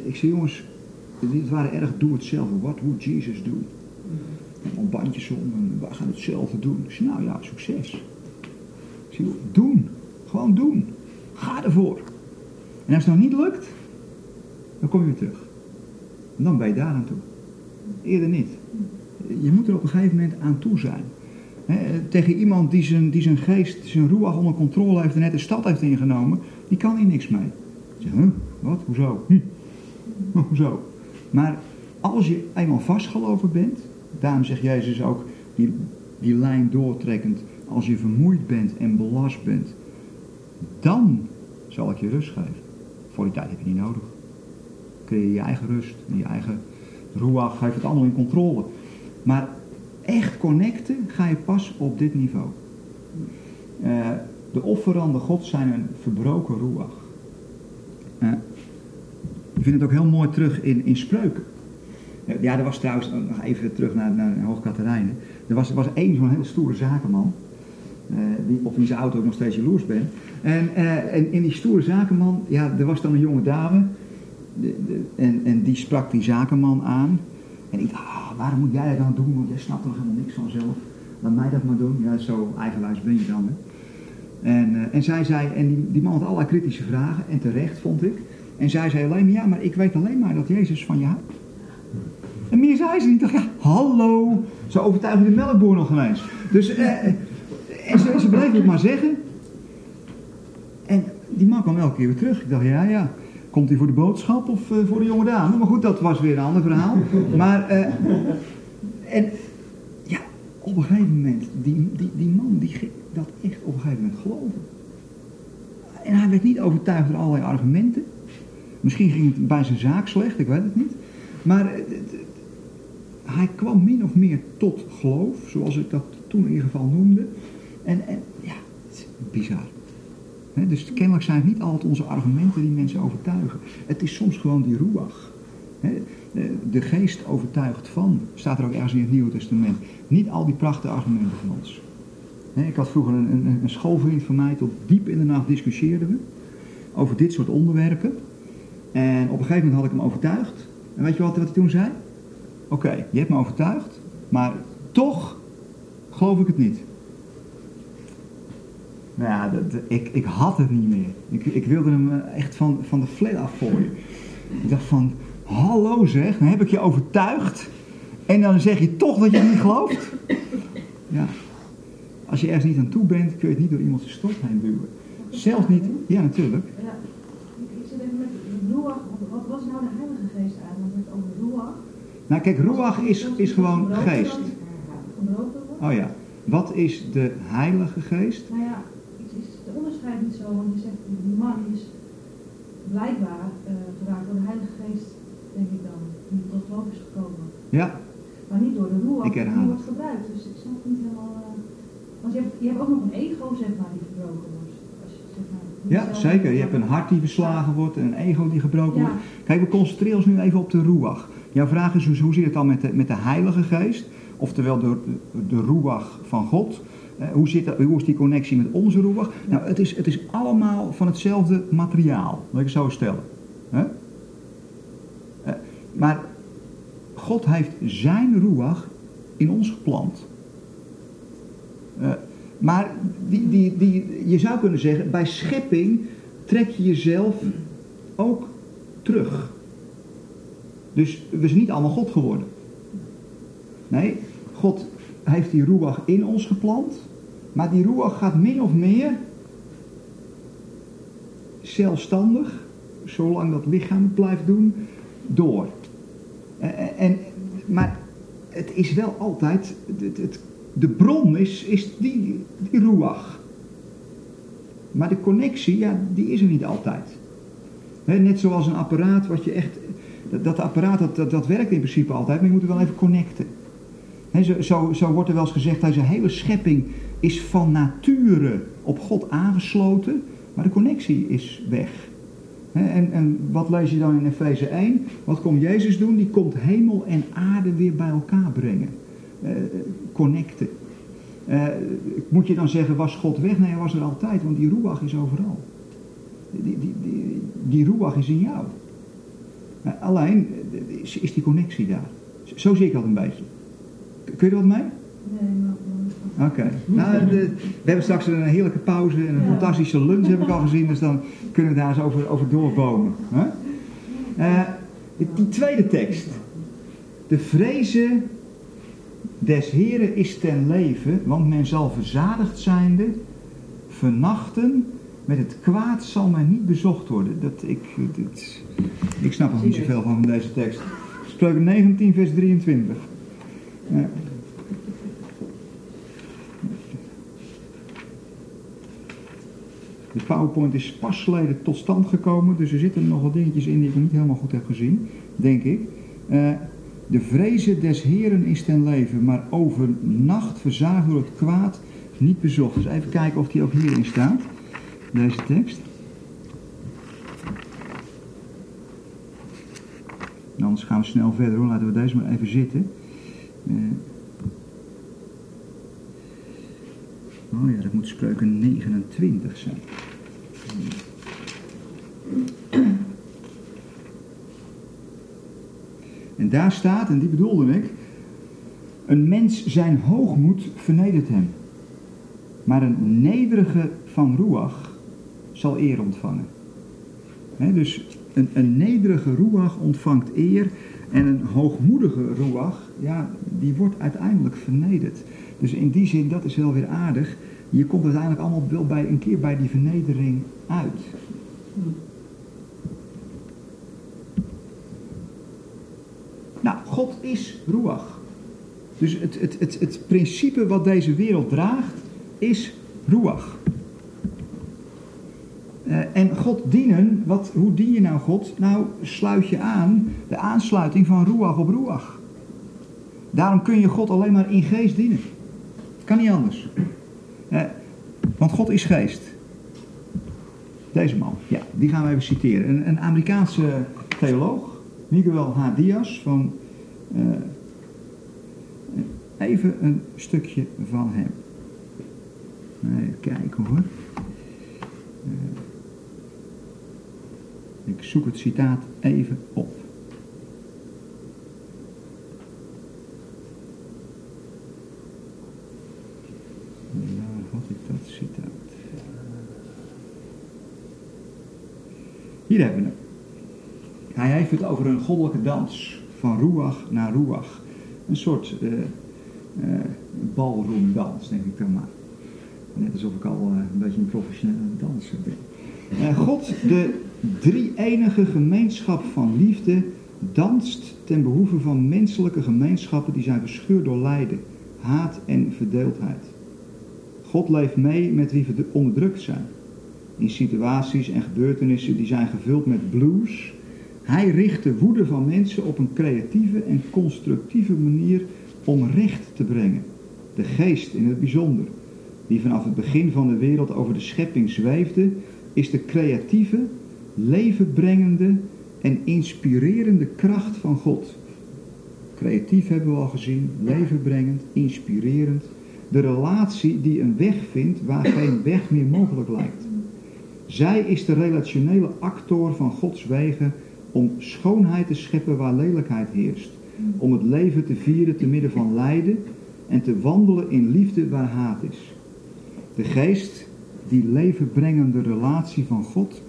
[SPEAKER 1] ik zeg jongens, dit waren erg doe-het-zelf. Wat moet Jezus doen? En bandjes om en we gaan hetzelfde doen. Ik zeg, nou ja, succes. Ik doen. Gewoon doen. Ga ervoor. En als het nou niet lukt, dan kom je weer terug. En dan ben je daar aan toe. Eerder niet. Je moet er op een gegeven moment aan toe zijn. tegen iemand die zijn, die zijn geest, zijn roeag onder controle heeft en net de stad heeft ingenomen, die kan hier niks mee. Zeg, huh? wat? Hoezo? Hm. Hoezo? Maar als je eenmaal vastgelopen bent, daarom zegt Jezus ook die, die lijn doortrekkend, als je vermoeid bent en belast bent, dan zal ik je rust geven. Voor die tijd heb je niet nodig. Creëer je eigen rust, je eigen roeag, geef het allemaal in controle. Maar echt connecten ga je pas op dit niveau. Uh, de offeranden God zijn een verbroken roeag. Uh, ik vind het ook heel mooi terug in, in spreuken. Ja, er was trouwens, nog even terug naar, naar Hoog. Er was, was één zo'n hele stoere zakenman. Uh, die, op zijn auto ook nog steeds jaloers ben. En, uh, en in die stoere zakenman, ja, er was dan een jonge dame. De, en, en die sprak die zakenman aan. En ik dacht, ah, waarom moet jij dat dan doen? Want jij snapt nog helemaal niks van zelf. Laat mij dat maar doen. Ja, zo eigenwijs ben je dan. Hè. En, uh, en zij zei, en die, man had allerlei kritische vragen. En terecht, vond ik. En zij zei alleen maar, ja, maar ik weet alleen maar dat Jezus van je houdt. En meer zei ze niet. Ik ja, hallo. Zo overtuigen de melkboer nog ineens. Dus, uh, en ze, ze bleef het maar zeggen. En die man kwam elke keer weer terug. Ik dacht, ja, ja. Komt hij voor de boodschap of uh, voor de jonge dame? Maar goed, dat was weer een ander verhaal. Maar, uh, en ja, op een gegeven moment, die, die, die man die ging dat echt op een gegeven moment geloven. En hij werd niet overtuigd door allerlei argumenten. Misschien ging het bij zijn zaak slecht, ik weet het niet. Maar uh, hij kwam min of meer tot geloof, zoals ik dat toen in ieder geval noemde. En, en ja, het is bizar. dus kennelijk zijn het niet altijd onze argumenten die mensen overtuigen. Het is soms gewoon die ruach. de geest overtuigt van, staat er ook ergens in het Nieuwe Testament. Niet al die prachtige argumenten van ons. ik had vroeger een, een, een schoolvriend van mij, tot diep in de nacht discussieerden we over dit soort onderwerpen. En op een gegeven moment had ik hem overtuigd. En weet je wat, wat hij toen zei? Oké, je hebt me overtuigd, maar toch geloof ik het niet. Nou ja, dat, ik, ik had het niet meer. Ik, ik wilde hem eh, echt van, van de flat afgooien. Ik dacht van, hallo zeg, dan heb ik je overtuigd. En dan zeg je toch dat je het niet gelooft. Ja, als je ergens niet aan toe bent, kun je het niet door iemands strot heen duwen. Zelfs niet, ja natuurlijk.
[SPEAKER 2] Ja, ik zit even met Ruach, wat was nou de Heilige Geest eigenlijk? Het over Ruach.
[SPEAKER 1] Nou kijk, Ruach is, is gewoon geest. Oh ja, wat is de Heilige Geest?
[SPEAKER 2] Nou ja, niet zo, want je zegt, die man is blijkbaar uh, geraakt door de Heilige Geest, denk ik dan, die tot geloof is gekomen.
[SPEAKER 1] Ja.
[SPEAKER 2] Maar niet door de Ruach, die wordt gebruikt. Dus ik snap niet helemaal... Uh, want je hebt, je hebt ook nog een ego, zeg maar, die gebroken wordt.
[SPEAKER 1] Ja, zeker. Je hebt een hart die verslagen wordt en een ego die gebroken wordt. Kijk, we concentreren ons nu even op de ruach. Jouw vraag is dus, hoe zit het dan met de, met de Heilige Geest? Oftewel de, de ruach van God. Hoe, zit dat, hoe is die connectie met onze ruach? Nou, het is, het is allemaal van hetzelfde materiaal. Laat ik het zo stellen. Maar God heeft zijn ruach in ons geplant. Maar die, die, die, je zou kunnen zeggen, bij schepping trek je jezelf ook terug. Dus we zijn niet allemaal God geworden. Nee, God heeft die ruach in ons geplant. Maar die ruach gaat min of meer zelfstandig, zolang dat lichaam het blijft doen, door. En, en, maar het is wel altijd, het, het de bron is, is die, die ruach. Maar de connectie, ja, die is er niet altijd. net zoals een apparaat wat je echt... Dat, apparaat, dat, dat, dat, werkt in principe altijd, maar je moet er wel even connecten. Zo, zo, wordt er wel eens gezegd, dat zijn hele schepping is van nature op God aangesloten, maar de connectie is weg. en, en wat lees je dan in Efeze 1? Wat komt Jezus doen? Die komt hemel en aarde weer bij elkaar brengen. Eh, connecten. Uh, moet je dan zeggen, was God weg? Nee, hij was er altijd, want die ruach is overal. Die, die, die, die is in jou. Uh, alleen is, is, die connectie daar. Zo zie ik dat een beetje. Kun je wat mee?
[SPEAKER 2] Nee, maar...
[SPEAKER 1] Oké. Nou, we hebben straks een heerlijke pauze en een fantastische lunch heb ik al gezien, dus dan kunnen we daar eens over, over doorbomen. Huh? Uh, die tweede tekst. De vrezen Des Heren is ten leven, want men zal verzadigd zijnde, vernachten, met het kwaad zal men niet bezocht worden. Dat, ik, dat, ik snap er niet zoveel van, van deze tekst. Spreuken 19, vers 23. De PowerPoint is pas geleden tot stand gekomen, dus er zitten nog wat dingetjes in die ik niet helemaal goed heb gezien, denk ik. Uh, de vrezen des Heren is ten leven, maar overnacht verzaagd door het kwaad niet bezocht. Dus even kijken of die ook hierin staat, deze tekst. Anders gaan we snel verder hoor, laten we deze maar even zitten. Uh, oh ja, dat moet spreuken 29 zijn. En daar staat, en die bedoelde ik, een mens zijn hoogmoed vernedert hem. Maar een nederige van Ruach zal eer ontvangen. dus een, een nederige Ruach ontvangt eer en een hoogmoedige Ruach, ja, die wordt uiteindelijk vernederd. Dus in die zin, dat is wel weer aardig. Je komt uiteindelijk allemaal wel bij, een keer bij die vernedering uit. Nou, God is Ruach. Dus het, het, het, het principe wat deze wereld draagt, is Ruach. Uh, en God dienen, wat, hoe dien je nou God? Nou, sluit je aan de aansluiting van Ruach op Ruach. Daarom kun je God alleen maar in geest dienen. Kan niet anders. Uh, want God is geest. Deze man, ja, die gaan we even citeren. Een, een Amerikaanse theoloog, Miguel H. Diaz, van uh, even een stukje van hem. Even kijken hoor. Ik zoek het citaat even op. Waar had dat citaat? Hier hebben we hem. Hij heeft het over een goddelijke dans. Van ruach naar ruach. Een soort uh, uh, ballroomdans, denk ik dan maar. Net alsof ik al uh, een beetje een professionele danser ben. God, de drie-enige gemeenschap van liefde, danst ten behoeve van menselijke gemeenschappen die zijn verscheurd door lijden, haat en verdeeldheid. God leeft mee met wie onderdrukt zijn. In situaties en gebeurtenissen die zijn gevuld met blues. Hij richt de woede van mensen op een creatieve en constructieve manier om recht te brengen. De geest in het bijzonder, die vanaf het begin van de wereld over de schepping zweefde, is de creatieve, levenbrengende en inspirerende kracht van God. Creatief hebben we al gezien, levenbrengend, inspirerend. De relatie die een weg vindt waar geen weg meer mogelijk lijkt. Zij is de relationele actor van Gods wegen om schoonheid te scheppen waar lelijkheid heerst. Om het leven te vieren te midden van lijden en te wandelen in liefde waar haat is. De geest, die levenbrengende relatie van God,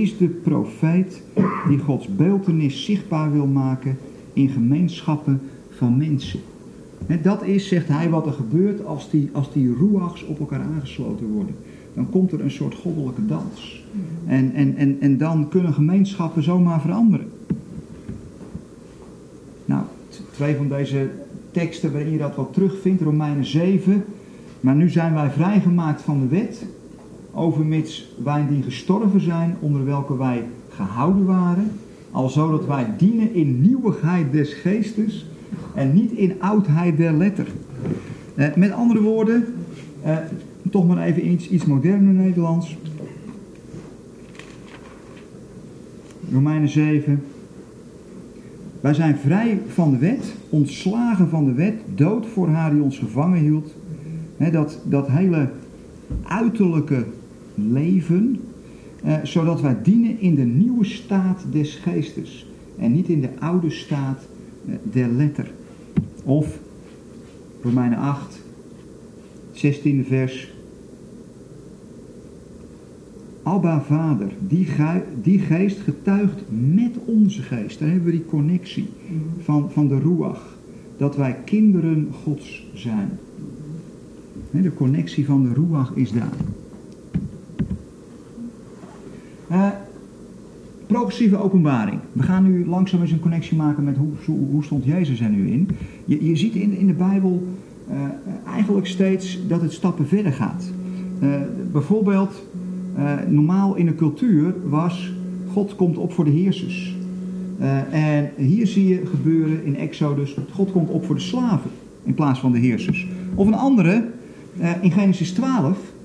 [SPEAKER 1] is de profeet die Gods beeltenis zichtbaar wil maken in gemeenschappen van mensen. En dat is, zegt hij, wat er gebeurt als die, als die ruachs op elkaar aangesloten worden. Dan komt er een soort goddelijke dans. En, en, en, en dan kunnen gemeenschappen zomaar veranderen. Nou, twee van deze teksten waarin je dat wat terugvindt, Romeinen 7. Maar nu zijn wij vrijgemaakt van de wet, overmits wij die gestorven zijn, onder welke wij gehouden waren, al zodat wij dienen in nieuwigheid des geestes en niet in oudheid der letter. Eh, met andere woorden, eh, toch maar even iets, iets moderner Nederlands. Romeinen 7. Wij zijn vrij van de wet, ontslagen van de wet, dood voor haar die ons gevangen hield. dat, dat hele uiterlijke leven, eh, zodat wij dienen in de nieuwe staat des geestes en niet in de oude staat eh, der letter. Of Romeinen 8, 16e vers. Abba Vader, die, die geest getuigt met onze geest. Daar hebben we die connectie van, van de Ruach. Dat wij kinderen Gods zijn. De connectie van de Ruach is daar. Uh, progressieve openbaring. We gaan nu langzaam eens een connectie maken met hoe, hoe stond Jezus er nu in. Je, je ziet in, in de Bijbel uh, eigenlijk steeds dat het stappen verder gaat. Uh, bijvoorbeeld, normaal in de cultuur was God komt op voor de heersers. en hier zie je gebeuren in Exodus, God komt op voor de slaven in plaats van de heersers. Of een andere, in Genesis 12, uh,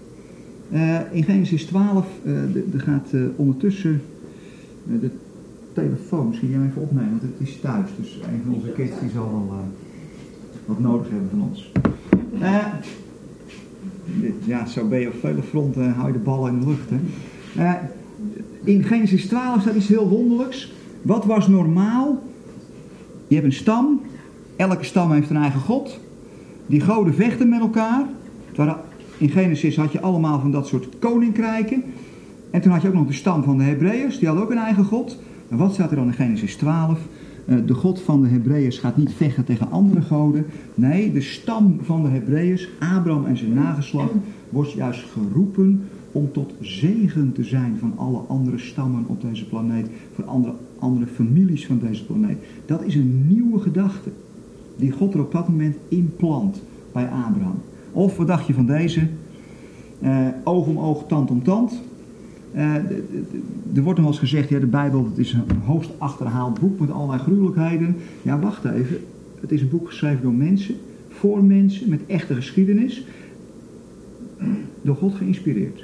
[SPEAKER 1] in Genesis 12, uh, er gaat uh, ondertussen de telefoon, misschien jij even opnemen, want het is thuis. Dus een van onze kids die zal wel wat nodig hebben van ons. Ja, zo ben je op vele fronten, hou je de ballen in de lucht. Hè. in Genesis 12 staat iets heel wonderlijks. Wat was normaal? Je hebt een stam, elke stam heeft een eigen god. Die goden vechten met elkaar. Het waren in Genesis had je allemaal van dat soort koninkrijken. En toen had je ook nog de stam van de Hebreeërs, die hadden ook een eigen God. En wat staat er dan in Genesis 12? Uh, eh, de God van de Hebreeërs gaat niet vechten tegen andere goden. Nee, de stam van de Hebreeërs, Abraham en zijn nageslacht, wordt juist geroepen om tot zegen te zijn van alle andere stammen op deze planeet. Voor andere, andere families van deze planeet. Dat is een nieuwe gedachte die God er op dat moment inplant bij Abraham. Of wat dacht je van deze? Uh, oog om oog, tand om tand. Uh, er wordt nog wel eens gezegd, ja, de Bijbel dat is een hoogst achterhaald boek met allerlei gruwelijkheden. Ja, wacht even. Het is een boek geschreven door mensen, voor mensen, met echte geschiedenis. Door God geïnspireerd.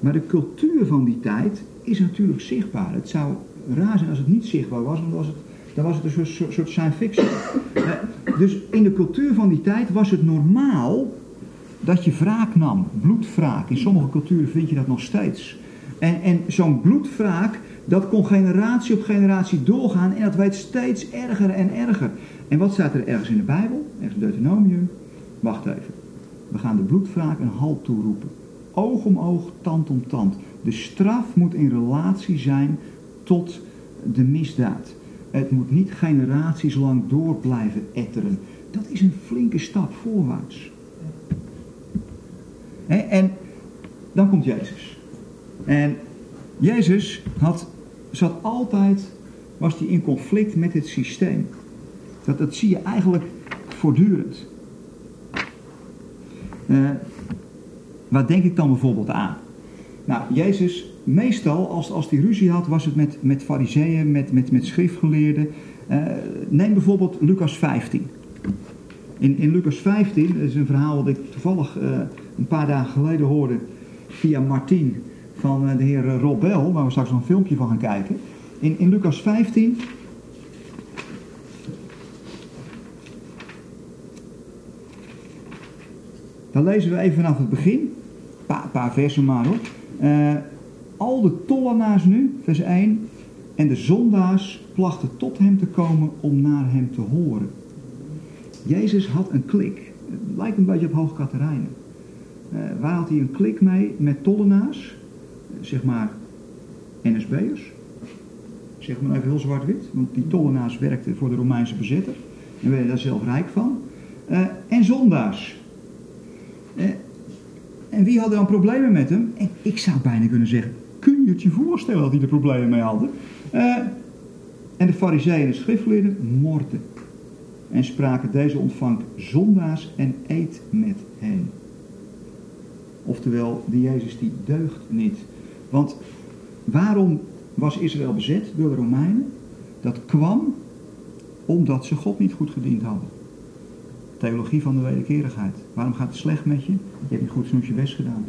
[SPEAKER 1] Maar de cultuur van die tijd is natuurlijk zichtbaar. Het zou raar zijn als het niet zichtbaar was, want was het, dan was het een soort, soort science fiction. Eh, dus in de cultuur van die tijd was het normaal dat je wraak nam, bloedwraak. In sommige culturen vind je dat nog steeds. En, en zo'n bloedwraak, dat kon generatie op generatie doorgaan en dat werd steeds erger en erger. En wat staat er ergens in de Bijbel? Ergens in Deuteronomium? Wacht even. We gaan de bloedwraak een halt toeroepen. Oog om oog, tand om tand. De straf moet in relatie zijn tot de misdaad. Het moet niet generaties lang door blijven etteren. Dat is een flinke stap voorwaarts. En dan komt Jezus. En Jezus had, zat altijd, was hij in conflict met het systeem. Dat, dat zie je eigenlijk voortdurend. Uh, waar denk ik dan bijvoorbeeld aan? Nou, Jezus, meestal als, als hij ruzie had, was het met, met fariseeën, met, met, met schriftgeleerden. Uh, neem bijvoorbeeld Lucas 15. In, in Lucas 15, dat is een verhaal dat ik toevallig uh, een paar dagen geleden hoorde via Martien van de heer Rob Bell, waar we straks nog een filmpje van gaan kijken. In, in Lucas 15 Dan lezen we even vanaf het begin. Een paar, paar, versen maar hoor. Uh, al de tollenaars nu, vers 1. En de zondaars plachten tot hem te komen om naar hem te horen. Jezus had een klik. Het lijkt een beetje op Hoog. Uh, waar had hij een klik mee met tollenaars? zeg maar NSB'ers. Zeg maar even heel zwart-wit. Want die tollenaars werkten voor de Romeinse bezetter. En werden daar zelf rijk van. Uh, en zondaars. Eh, en wie had dan problemen met hem? En ik zou bijna kunnen zeggen, kun je het je voorstellen dat hij er problemen mee hadden? Eh, en de fariseeën en de morden. En spraken, deze ontvangt zondaars en eet met hen. Oftewel, de Jezus die deugt niet. Want waarom was Israël bezet door de Romeinen? Dat kwam omdat ze God niet goed gediend hadden. Theologie van de wederkerigheid. Waarom gaat het slecht met je? Je hebt niet goed genoeg je best gedaan.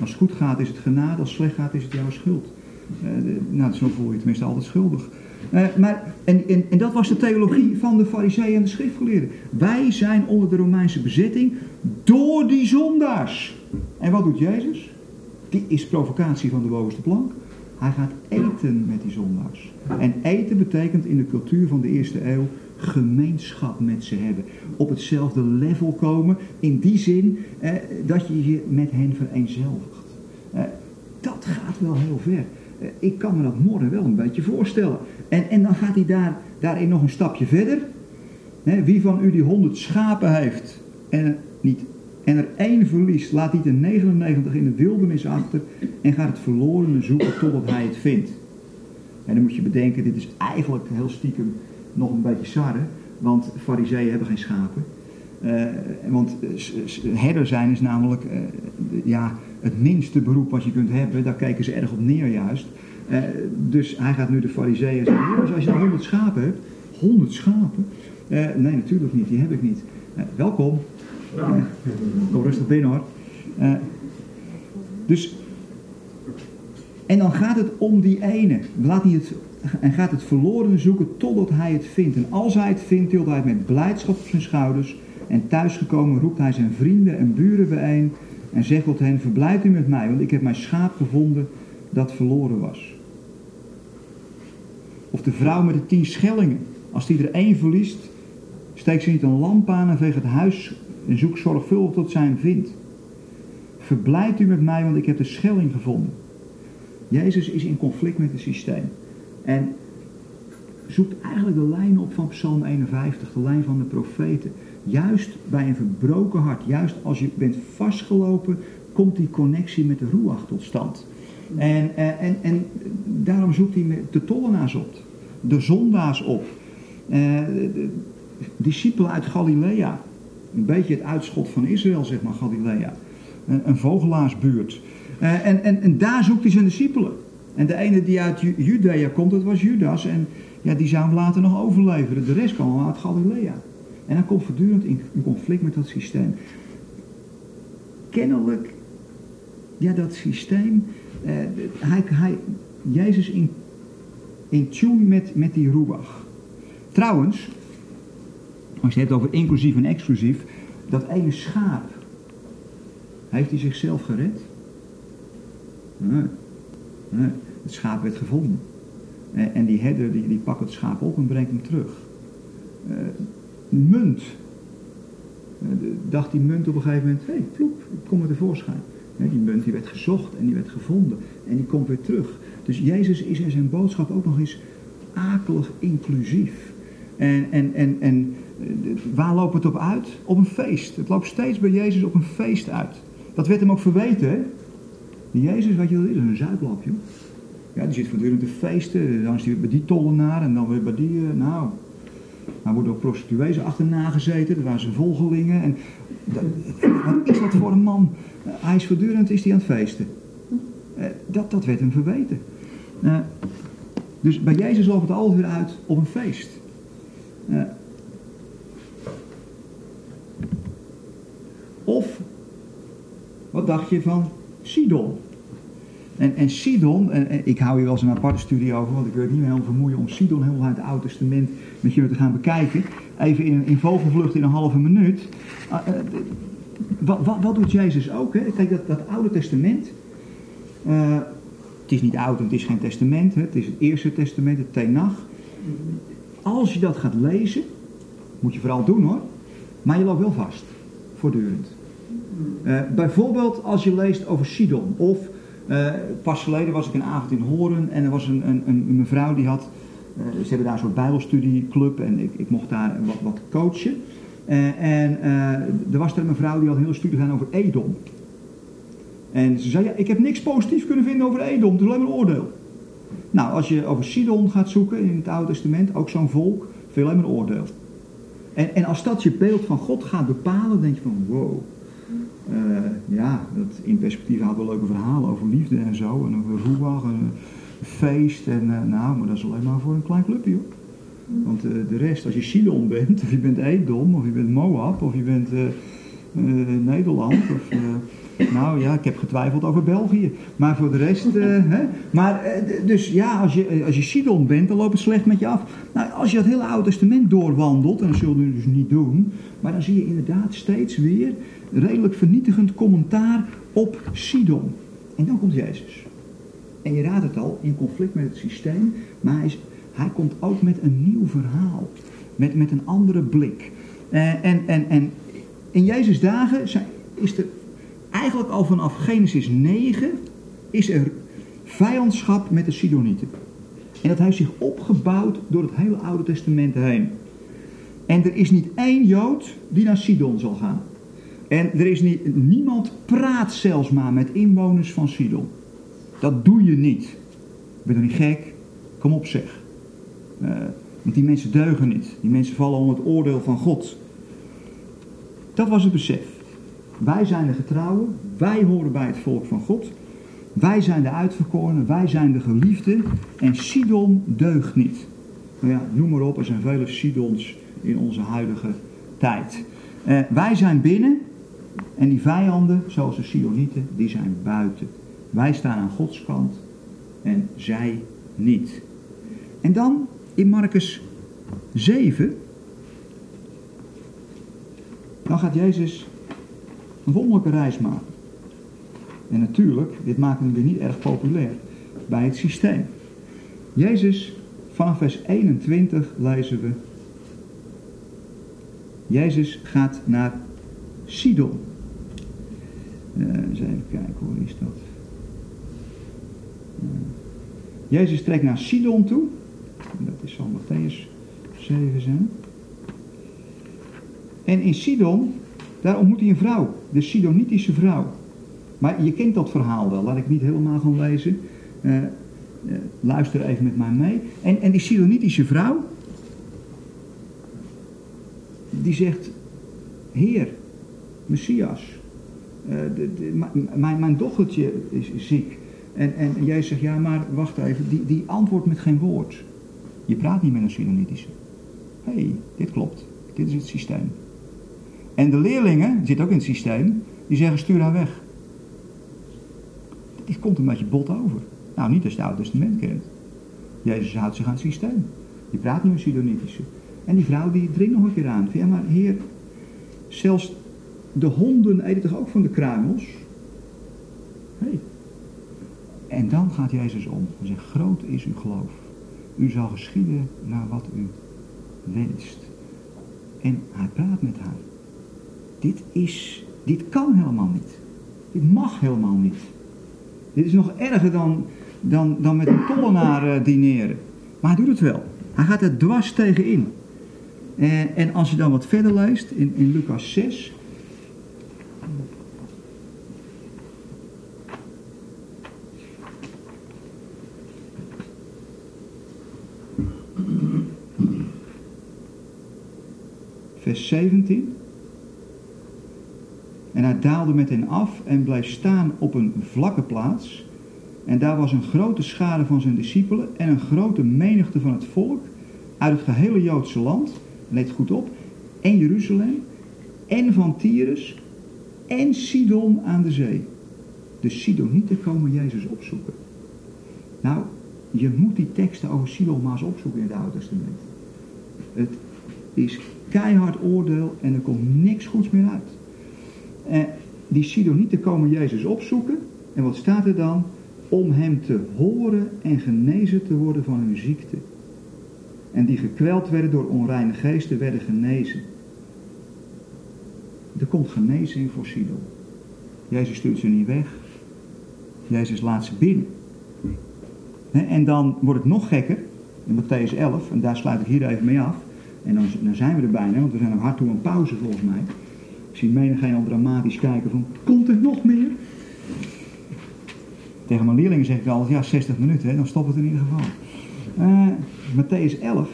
[SPEAKER 1] Als het goed gaat is het genade, als het slecht gaat is het jouw schuld. Uh, nou, zo voel je tenminste altijd schuldig. Uh, maar, en, en, en, dat was de theologie van de fariseeën en de schriftgeleerden. Wij zijn onder de Romeinse bezetting door die zondaars. En wat doet Jezus? Die is provocatie van de bovenste plank. Hij gaat eten met die zondaars. En eten betekent in de cultuur van de eerste eeuw gemeenschap met ze hebben. Op hetzelfde level komen. In die zin dat je je met hen vereenzelvigt. Eh, dat gaat wel heel ver. Eh, ik kan me dat morgen wel een beetje voorstellen. En, en dan gaat hij daar, daarin nog een stapje verder. wie van u die honderd schapen heeft en, niet, en er één verliest, laat die de 99 in de wildernis achter en gaat het verlorene zoeken totdat hij het vindt. En dan moet je bedenken, dit is eigenlijk heel stiekem nog een beetje sarre, want fariseeën hebben geen schapen. Uh, want herder zijn is namelijk uh, ja, het minste beroep wat je kunt hebben. Daar kijken ze erg op neer juist. Dus hij gaat nu de fariseeën zeggen, dus als je nou 100 schapen hebt, 100 schapen? nee, natuurlijk niet, die heb ik niet. welkom. kom rustig binnen hoor. dus, en dan gaat het om die ene. Laat hij het en gaat het verloren zoeken totdat hij het vindt. En als hij het vindt, tilt hij het met blijdschap op zijn schouders. En thuisgekomen roept hij zijn vrienden en buren bijeen en zegt tot hen, verblijft u met mij, want ik heb mijn schaap gevonden dat verloren was. Of de vrouw met de tien schellingen. Als die er één verliest, steekt ze niet een lamp aan en veegt het huis en zoekt zorgvuldig tot zij hem vindt. Verblijft u met mij, want ik heb de schelling gevonden. Jezus is in conflict met het systeem. En zoekt eigenlijk de lijn op van Psalm 51, de lijn van de profeten. Juist bij een verbroken hart, juist als je bent vastgelopen, komt die connectie met de Ruach tot stand. En, en, en, en daarom zoekt hij de tollenaars op, de zondaars op, eh, discipelen uit Galilea. Een beetje het uitschot van Israël, zeg maar, Galilea. Een, een vogelaarsbuurt. Eh, en, en, en daar zoekt hij zijn discipelen. En de ene die uit Judea komt, dat was Judas. En ja, die zou hem later nog overleveren. De rest kwam uit Galilea. En hij komt voortdurend in, conflict met dat systeem. Kennelijk ja, dat systeem, eh, hij, hij, Jezus in, in tune met, met die ruach. Trouwens, als je het hebt over inclusief en exclusief, dat ene schaap, heeft hij zichzelf gered? Nee. Het schaap werd gevonden. En die herder die, die pakt het schaap op en brengt hem terug. Uh, munt. Uh, dacht die munt op een gegeven moment, hey, ploep, ik kom er tevoorschijn. Die munt die werd gezocht en die werd gevonden. En die komt weer terug. Dus Jezus is in zijn boodschap ook nog eens akelig inclusief. En, en, en, en waar loopt het op uit? Op een feest. Het loopt steeds bij Jezus op een feest uit. Dat werd hem ook verweten? Jezus, wat je dat is, een zuiplap, joh. Ja, die zit voortdurend te feesten. Dan is hij bij die tollenaar en dan weer bij die. Uh, nou, hij wordt ook prostituees achterna gezeten. Dat waren zijn volgelingen. En wat is dat voor een man? Hij is voortdurend is hij aan het feesten. Uh, dat, dat werd hem verweten. dus bij Jezus loopt het altijd weer uit op een feest. of, wat dacht je van Sidon? En, en Sidon, en, ik hou hier wel eens een aparte studie over, want ik wil het niet meer helemaal vermoeien om Sidon helemaal uit het Oude Testament met je te gaan bekijken. Even in, in vogelvlucht in een halve minuut. Uh, uh, wat, wat, wat, doet Jezus ook? Hè? Kijk, dat, dat Oude Testament, uh, het is niet oud en het is geen testament, hè? het is het Eerste Testament, het Tenach. Als je dat gaat lezen, moet je vooral doen hoor, maar je loopt wel vast, voortdurend. Bijvoorbeeld als je leest over Sidon of uh, pas geleden was ik een avond in Horen en er was een, een, een mevrouw die had, uh, ze hebben daar een soort bijbelstudieclub en ik, ik mocht daar wat, wat coachen. En er was er een mevrouw die had een hele studie gedaan over Edom. En ze zei, ja, ik heb niks positiefs kunnen vinden over Edom, het is alleen maar een oordeel. Nou, als je over Sidon gaat zoeken in het Oude Testament, ook zo'n volk, veel alleen maar een oordeel. En, en als dat je beeld van God gaat bepalen, denk je van, wow, uh, ja, dat in perspectief hadden we leuke verhalen over liefde en zo. En over roebag en een feest. En, uh, nou, maar dat is alleen maar voor een klein clubje hoor. Want uh, de rest, als je Sidon bent, of je bent Edom, of je bent Moab, of je bent Nederland, of nou ja, ik heb getwijfeld over België. Maar voor de rest, hè. Maar dus ja, als je, als je Sidon bent, dan loopt het slecht met je af. Nou, als je het hele Oude Testament doorwandelt, en dat zullen we dus niet doen, maar dan zie je inderdaad steeds weer redelijk vernietigend commentaar op Sidon. En dan komt Jezus. En je raadt het al, in conflict met het systeem, maar hij, is, hij komt ook met een nieuw verhaal. Met, met een andere blik. Uh, en, en, en in Jezus' dagen zijn, is er eigenlijk al vanaf Genesis 9 is er vijandschap met de Sidonieten. En dat heeft zich opgebouwd door het hele Oude Testament heen. En er is niet één Jood die naar Sidon zal gaan. En er is niet, niemand praat zelfs maar met inwoners van Sidon. Dat doe je niet. Ben je niet gek? Kom op zeg. Uh, want die mensen deugen niet. Die mensen vallen onder het oordeel van God. Dat was het besef. Wij zijn de getrouwen. Wij horen bij het volk van God. Wij zijn de uitverkorenen. Wij zijn de geliefden. En Sidon deugt niet. Nou ja, noem maar op. Er zijn vele Sidons in onze huidige tijd. Uh, wij zijn binnen. En die vijanden, zoals de Sionieten, die zijn buiten. Wij staan aan Gods kant en zij niet. En dan in Marcus 7, dan gaat Jezus een wonderlijke reis maken. En natuurlijk, dit maakt hem weer niet erg populair bij het systeem. Jezus, vanaf vers 21 lezen we. Jezus gaat naar Sidon. Eens even kijken, hoe is dat? Jezus trekt naar Sidon toe. Dat is zal Matthäus 7 zijn. En in Sidon, daar ontmoet hij een vrouw. De Sidonitische vrouw. Maar je kent dat verhaal wel. Laat ik niet helemaal gaan lezen. Uh, luister even met mij mee. En, en die Sidonitische vrouw. Die zegt. Heer, Messias. Uh, de, mijn, mijn dochtertje is, ziek. En, en jij zegt, ja maar wacht even, die, die antwoordt met geen woord. Je praat niet met een Sinonitische. Hé, hey, dit klopt. Dit is het systeem. En de leerlingen, zitten ook in het systeem, die zeggen stuur haar weg. dit komt een beetje bot over. Nou, niet als je het Oude Testament kent. Jezus houdt zich aan het systeem. Die praat nu een Sidonitische. En die vrouw die dringt nog een keer aan. Ja, maar heer, zelfs de honden eten toch ook van de kruimels? Hey. En dan gaat Jezus om en zegt, groot is uw geloof. U zal geschieden naar wat u wenst. En hij praat met haar. Dit is, dit kan helemaal niet. Dit mag helemaal niet. Dit is nog erger dan, dan, dan met een tollenaar uh, dineren. Maar hij doet het wel. Hij gaat er dwars tegenin. En, en als je dan wat verder leest in, in Lucas 6. Vers 17. En hij daalde met hen af en bleef staan op een vlakke plaats. En daar was een grote schade van zijn discipelen en een grote menigte van het volk uit het gehele Joodse land let goed op, en Jeruzalem, en van Tyrus, en Sidon aan de zee. De Sidonieten komen Jezus opzoeken. Nou, je moet die teksten over Sidon maar opzoeken in het Oude Testament. Het is keihard oordeel en er komt niks goeds meer uit. En die Sidonieten komen Jezus opzoeken. En wat staat er dan? Om hem te horen en genezen te worden van hun ziekte en die gekweld werden door onreine geesten werden genezen. Er komt genezing voor Sidon. Jezus stuurt ze niet weg. Jezus laat ze binnen. En dan wordt het nog gekker. In Matthäus 11, en daar sluit ik hier even mee af. En dan, zijn we er bijna, want we zijn nog hard toe een pauze volgens mij. Ik zie menigeen al dramatisch kijken van, komt er nog meer? Tegen mijn leerlingen zeg ik altijd, ja 60 minuten, hè, dan stopt het in ieder geval. Uh, Matthäus 11.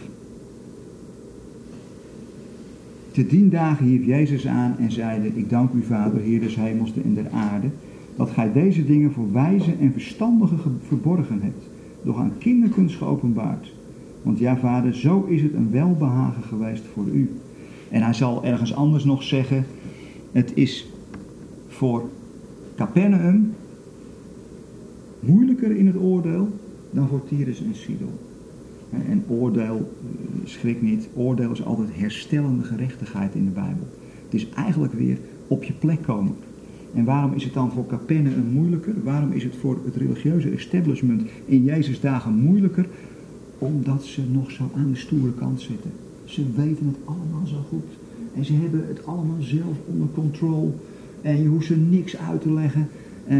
[SPEAKER 1] Te dien dagen hief Jezus aan en zeide, ik dank u Vader, Heer des hemels en der aarde, dat gij deze dingen voor wijze en verstandigen verborgen hebt, doch aan kinderkunst geopenbaard. Want ja, vader, zo is het een welbehagen geweest voor u. En hij zal ergens anders nog zeggen, het is voor Capernaum moeilijker in het oordeel dan voor Tyrus en Sidon. En oordeel, eh, schrik niet, oordeel is altijd herstellende gerechtigheid in de Bijbel. Het is eigenlijk weer op je plek komen. En waarom is het dan voor Capernaum moeilijker? Waarom is het voor het religieuze establishment in Jezus dagen moeilijker? Omdat ze nog zo aan de stoere kant zitten. Ze weten het allemaal zo goed. En ze hebben het allemaal zelf onder controle. En je hoeft ze niks uit te leggen. Eh,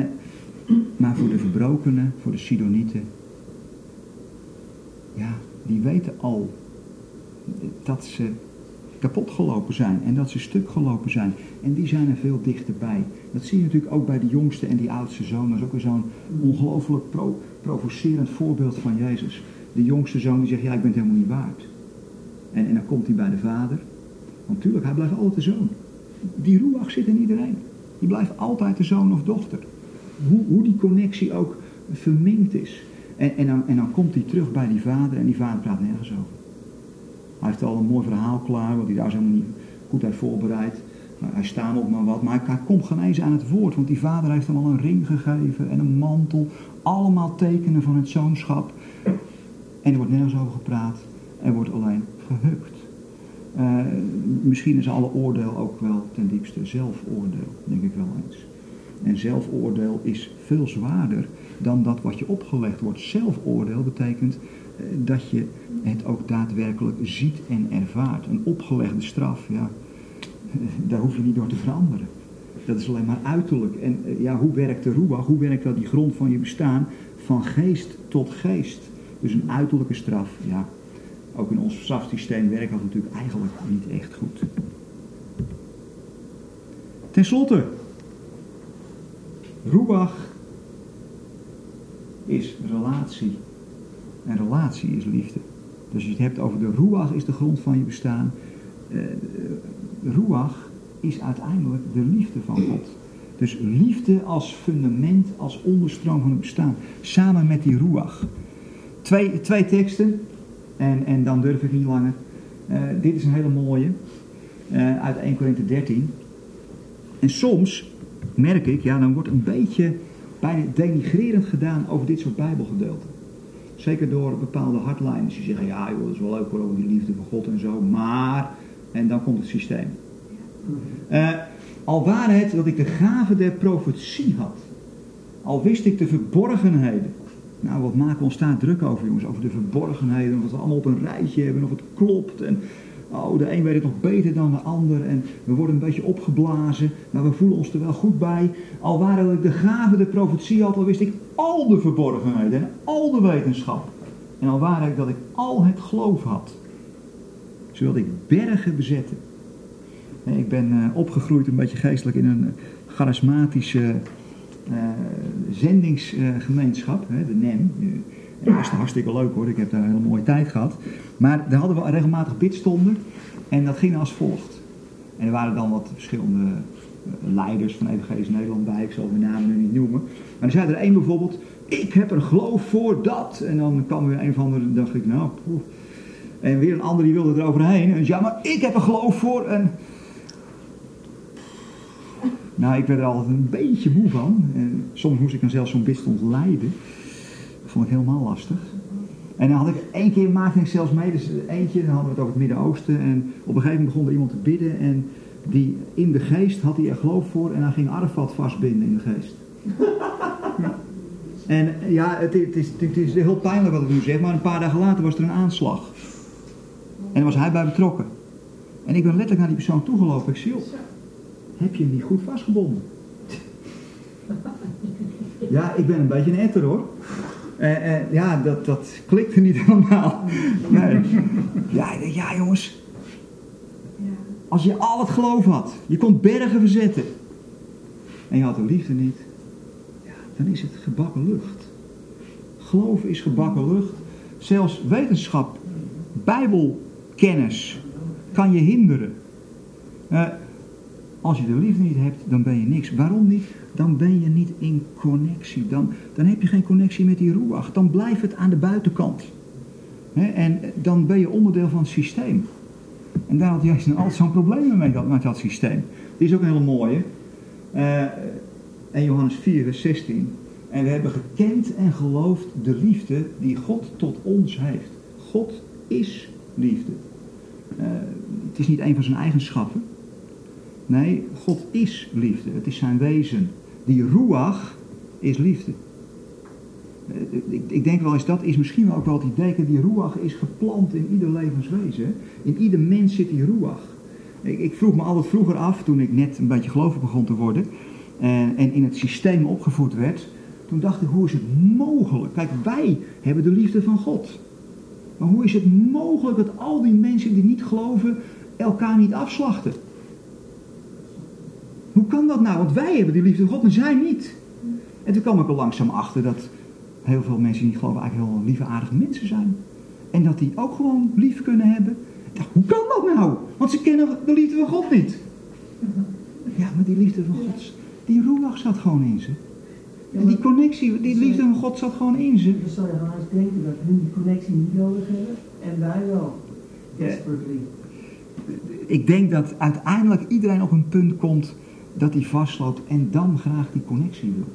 [SPEAKER 1] maar voor de verbrokenen, voor de Sidonieten, ja, die weten al dat ze kapot gelopen zijn en dat ze stuk gelopen zijn. En die zijn er veel dichterbij. Dat zie je natuurlijk ook bij de jongste en die oudste zoon. Dat is ook weer zo'n ongelooflijk provocerend voorbeeld van Jezus. De jongste zoon die zegt, ja ik ben het helemaal niet waard. En, en dan komt hij bij de vader. Want natuurlijk, hij blijft altijd de zoon. Die roeach zit in iedereen. Die blijft altijd de zoon of dochter. Hoe, hoe die connectie ook verminkt is. En, en, dan, en dan komt hij terug bij die vader en die vader praat nergens over. Hij heeft al een mooi verhaal klaar, wat hij daar helemaal niet goed heeft voorbereid. Hij staat op maar wat, maar hij komt geen eens aan het woord, want die vader heeft hem al een ring gegeven en een mantel. Allemaal tekenen van het zoonschap. En er wordt nergens over gepraat, er wordt alleen gehukt. Uh, misschien is alle oordeel ook wel ten diepste zelfoordeel, denk ik wel eens. En zelfoordeel is veel zwaarder dan dat wat je opgelegd wordt. Zelfoordeel betekent eh, dat je het ook daadwerkelijk ziet en ervaart. Een opgelegde straf, ja, daar hoef je niet door te veranderen. Dat is alleen maar uiterlijk. En eh, ja, hoe werkt de ruach? Hoe werkt dat die grond van je bestaan? Van geest tot geest. Dus een uiterlijke straf, ja. Ook in ons strafsysteem werkt dat natuurlijk eigenlijk niet echt goed. Ten slotte, ruach is relatie. En relatie is liefde. Dus als je het hebt over de ruach is de grond van je bestaan. Uh, ruach is uiteindelijk de liefde van God. Dus liefde als fundament, als onderstroom van het bestaan. Samen met die ruach. Twee, twee teksten. En, en dan durf ik niet langer. Uh, dit is een hele mooie. Uh, uit 1 Korinthe 13. En soms merk ik, ja dan wordt een beetje bijna denigrerend gedaan over dit soort bijbelgedeelten. Zeker door bepaalde hardliners die zeggen, ja joh, dat is wel leuk hoor, over die liefde van God en zo, maar... En dan komt het systeem. Uh, al waren het dat ik de gave der profetie had. Al wist ik de verborgenheden. Nou, wat maken we ons daar druk over, jongens? Over de verborgenheden, of we allemaal op een rijtje hebben, of het klopt. En oh, de een weet het nog beter dan de ander. En we worden een beetje opgeblazen, maar we voelen ons er wel goed bij. Al waren ik de gave der profetie had, al wist ik al de verborgenheden en al de wetenschap. En al waren ik dat ik al het geloof had. Zodat ik bergen bezetten. Ik ben uh, opgegroeid een beetje geestelijk in een charismatische zendingsgemeenschap, uh, de NEM. Dat was hartstikke leuk hoor, ik heb daar een hele mooie tijd gehad. Maar daar hadden we regelmatig bidstonden en dat ging als volgt. En er waren dan wat verschillende leiders van Evangelisch Nederland bij, ik zal hun namen nu niet noemen. Maar er zei er één bijvoorbeeld, ik heb er geloof voor dat. En dan kwam weer een van de, dacht ik, nou. En weer een ander die wilde er overheen. En ja, maar ik heb er geloof voor. En nou, ik werd er altijd een beetje moe van. En soms moest ik dan zelfs zo'n bidstond leiden. Dat vond ik helemaal lastig. En dan had ik één keer maakte ik zelfs mee, dus eentje, dan hadden we het over het Midden-Oosten. En op een gegeven moment begon er iemand te bidden. En die in de geest had hij er geloof voor. En hij ging Arafat vastbinden in de geest. En ja, het, het, is, het is heel pijnlijk wat ik nu zeg, maar een paar dagen later was er een aanslag. En daar was hij bij betrokken. En ik ben letterlijk naar die persoon toegelopen. Ik zie heb je hem niet goed vastgebonden? Ja, ik ben een beetje een etter hoor. Uh, uh, ja, dat, dat klikte niet helemaal. Nee. Ja, ja jongens. Als je al het geloof had, je kon bergen verzetten. En je had de liefde niet. Ja, dan is het gebakken lucht. Geloof is gebakken lucht. Zelfs wetenschap, bijbelkennis kan je hinderen. Uh, als je de liefde niet hebt, dan ben je niks. Waarom niet? Dan ben je niet in connectie. Dan, dan heb je geen connectie met die ruach. Dan blijft het aan de buitenkant. en dan ben je onderdeel van het systeem. En daar had juist altijd zo'n probleem mee met dat systeem. Die is ook een hele mooie. Uh, en Johannes 4, vers 16. En we hebben gekend en geloofd de liefde die God tot ons heeft. God is liefde. Uh, het is niet een van zijn eigenschappen. Nee, God is liefde. Het is zijn wezen. Die ruach is liefde. Ik, ik, denk wel eens, dat is misschien ook wel het idee, die ruach is geplant in ieder levenswezen. In ieder mens zit die ruach. Ik, ik, vroeg me altijd vroeger af, toen ik net een beetje gelovig begon te worden, en, en in het systeem opgevoed werd, toen dacht ik, hoe is het mogelijk? Kijk, wij hebben de liefde van God. Maar hoe is het mogelijk dat al die mensen die niet geloven, elkaar niet afslachten? Hoe kan dat nou? Want wij hebben die liefde van God en zij niet. En toen kwam ik al langzaam achter dat heel veel mensen die niet geloven eigenlijk heel lieve aardige mensen zijn. En dat die ook gewoon lief kunnen hebben. Dacht, hoe kan dat nou? Want ze kennen de liefde van God niet. Ja, maar die liefde van God, die roelach zat gewoon in ze. En die connectie, die liefde van God zat gewoon in ze.
[SPEAKER 3] Dan zou je haast denken dat hun die connectie niet nodig hebben en wij wel. Desperately.
[SPEAKER 1] Ik denk dat uiteindelijk iedereen op een punt komt dat hij vastloopt en dan graag die connectie wil.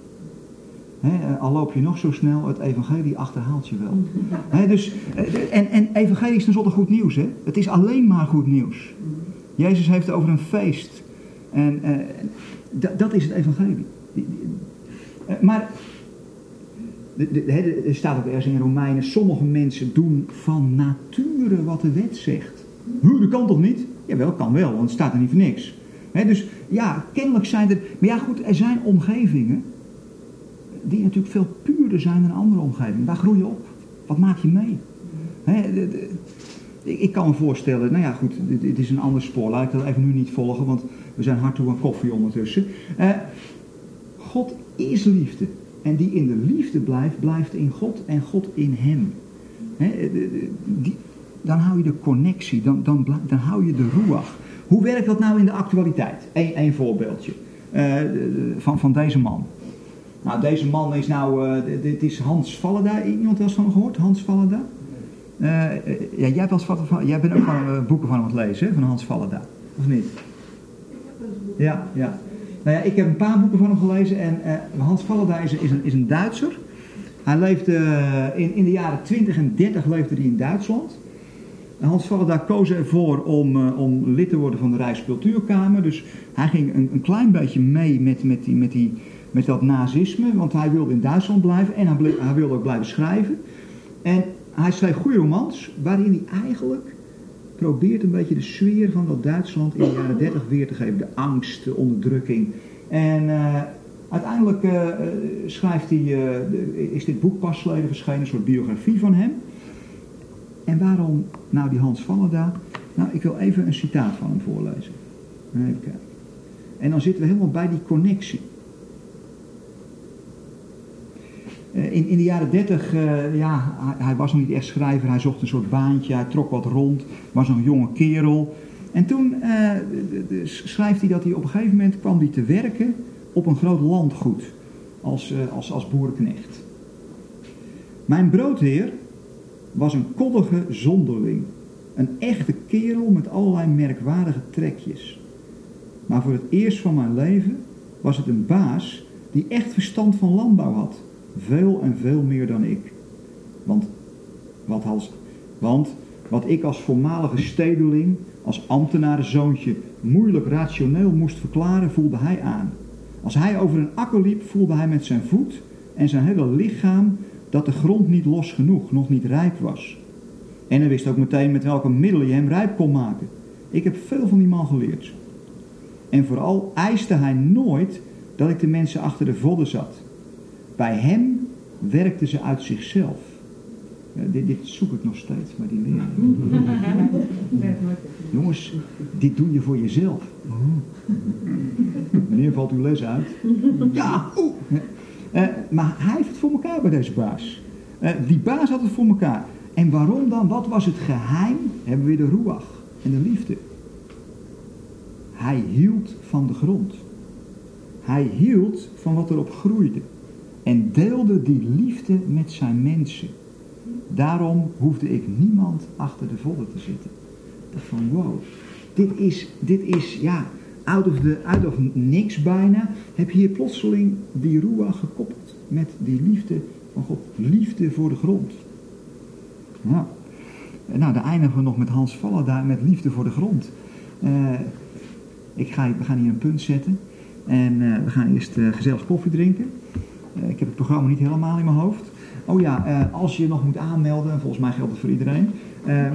[SPEAKER 1] He, al loop je nog zo snel, het evangelie achterhaalt je wel. Dus, eh, en, en evangelie is tenslotte goed nieuws. Hè? Het is alleen maar goed nieuws. Jezus heeft het over een feest. En uh, dat is het evangelie. Maar er staat ook ergens in Romeinen, sommige mensen doen van nature wat de wet zegt. Hoe, dat kan toch niet? Jawel, kan wel, want het staat er niet voor niks. Dus ja, kennelijk zijn er. Maar ja, goed, er zijn omgevingen. die natuurlijk veel puurder zijn dan andere omgevingen. Waar groei je op? Wat maak je mee? ik, kan me voorstellen, nou ja, goed, dit, is een ander spoor. Laat ik dat even nu niet volgen, want we zijn hard toe aan koffie ondertussen. Eh, God is liefde. En die in de liefde blijft, blijft in God en God in hem. die, dan hou je de connectie, dan, dan, dan hou je de ruach. Hoe werkt dat nou in de actualiteit? Eén voorbeeldje uh, van, van deze man. Nou, deze man is nou, uh, dit is Hans Valleda. Iemand wel eens van hem gehoord? Hans Valleda? Uh, ja, jij, was van, jij bent ook van boeken van hem aan het lezen, van Hans Valleda. Of niet? Ja, ja. Nou ja, ik heb een paar boeken van hem gelezen en eh, Hans Vallendij is, is, een, is een Duitser. Hij leefde eh, in, in de jaren 20 en 30 leefde hij in Duitsland. Hans Vallendij koos ervoor om, eh, om lid te worden van de Rijkscultuurkamer. Dus hij ging een, een klein beetje mee met, met, die, met, die, met dat nazisme, want hij wilde in Duitsland blijven en hij, hij wilde ook blijven schrijven. En hij schreef goede romans waarin hij eigenlijk probeert een beetje de sfeer van dat Duitsland in de jaren 30 weer te geven. De angst, de onderdrukking. En eh, uiteindelijk eh, schrijft hij, is dit boek pas geleden verschenen, een soort biografie van hem. En waarom nou die Hans Vallenda? Nou, ik wil even een citaat van hem voorlezen. Even kijken. En dan zitten we helemaal bij die connectie. Eh, In, in de jaren 30, eh, ja, hij, was nog niet echt schrijver. Hij zocht een soort baantje, hij trok wat rond, was nog een jonge kerel. En toen eh, schrijft hij dat hij op een gegeven moment kwam hij te werken op een groot landgoed als, als, als boerenknecht. Mijn broodheer was een koddige zonderling. Een echte kerel met allerlei merkwaardige trekjes. Maar voor het eerst van mijn leven was het een baas die echt verstand van landbouw had. Veel en veel meer dan ik. Want wat, als, want wat ik als voormalige stedeling, als ambtenarenzoontje, moeilijk rationeel moest verklaren, voelde hij aan. Als hij over een akker liep, voelde hij met zijn voet en zijn hele lichaam dat de grond niet los genoeg, nog niet rijp was. En hij wist ook meteen met welke middelen je hem rijp kon maken. Ik heb veel van die man geleerd. En vooral eiste hij nooit dat ik de mensen achter de vodden zat. Bij hem werkten ze uit zichzelf. Ja, dit, dit zoek ik nog steeds bij die leraar. Jongens, dit doe je voor jezelf. Wanneer valt uw les uit? Ja, oeh. Eh, maar hij heeft het voor elkaar bij deze baas. Eh, die baas had het voor elkaar. En waarom dan? Wat was het geheim? Hebben we de roeach en de liefde. Hij hield van de grond. Hij hield van wat erop groeide. En deelde die liefde met zijn mensen. Daarom hoefde ik niemand achter de vodden te zitten. Van wow, dit is, dit is ja, out of, of niks bijna. Heb je hier plotseling die roa gekoppeld met die liefde van God. Liefde voor de grond. Ja. Nou, dan eindigen we nog met Hans Vallen daar met liefde voor de grond. Eh, ik ga, we gaan hier een punt zetten. En eh, we gaan eerst eh, gezellig koffie drinken. Ik heb het programma niet helemaal in mijn hoofd. Oh ja, als je nog moet aanmelden, en volgens mij geldt het voor iedereen,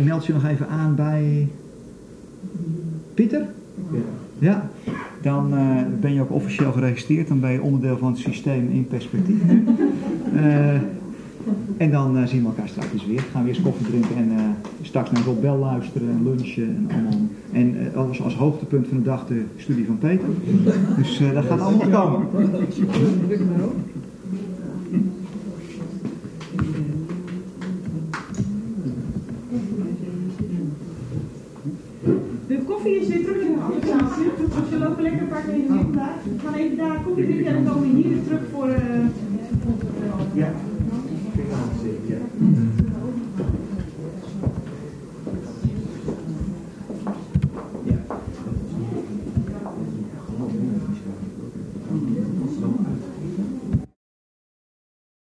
[SPEAKER 1] meld je nog even aan bij Pieter. Ja, dan eh, ben je ook officieel geregistreerd. Dan ben je onderdeel van het systeem in perspectief nu. Eh, en dan eh, zien we elkaar straks weer. Gaan we eerst koffie drinken en eh, straks naar Rob Bell luisteren en lunchen en allemaal. En eh, als, als hoogtepunt van de dag de studie van Peter. Dus eh, dat gaat allemaal komen.
[SPEAKER 2] De koffie is weer terug in de organisatie. Als je loopt lekker pak even zitten daar. We gaan even daar koffie drinken en dan komen we hier terug voor... eh,
[SPEAKER 1] Ja.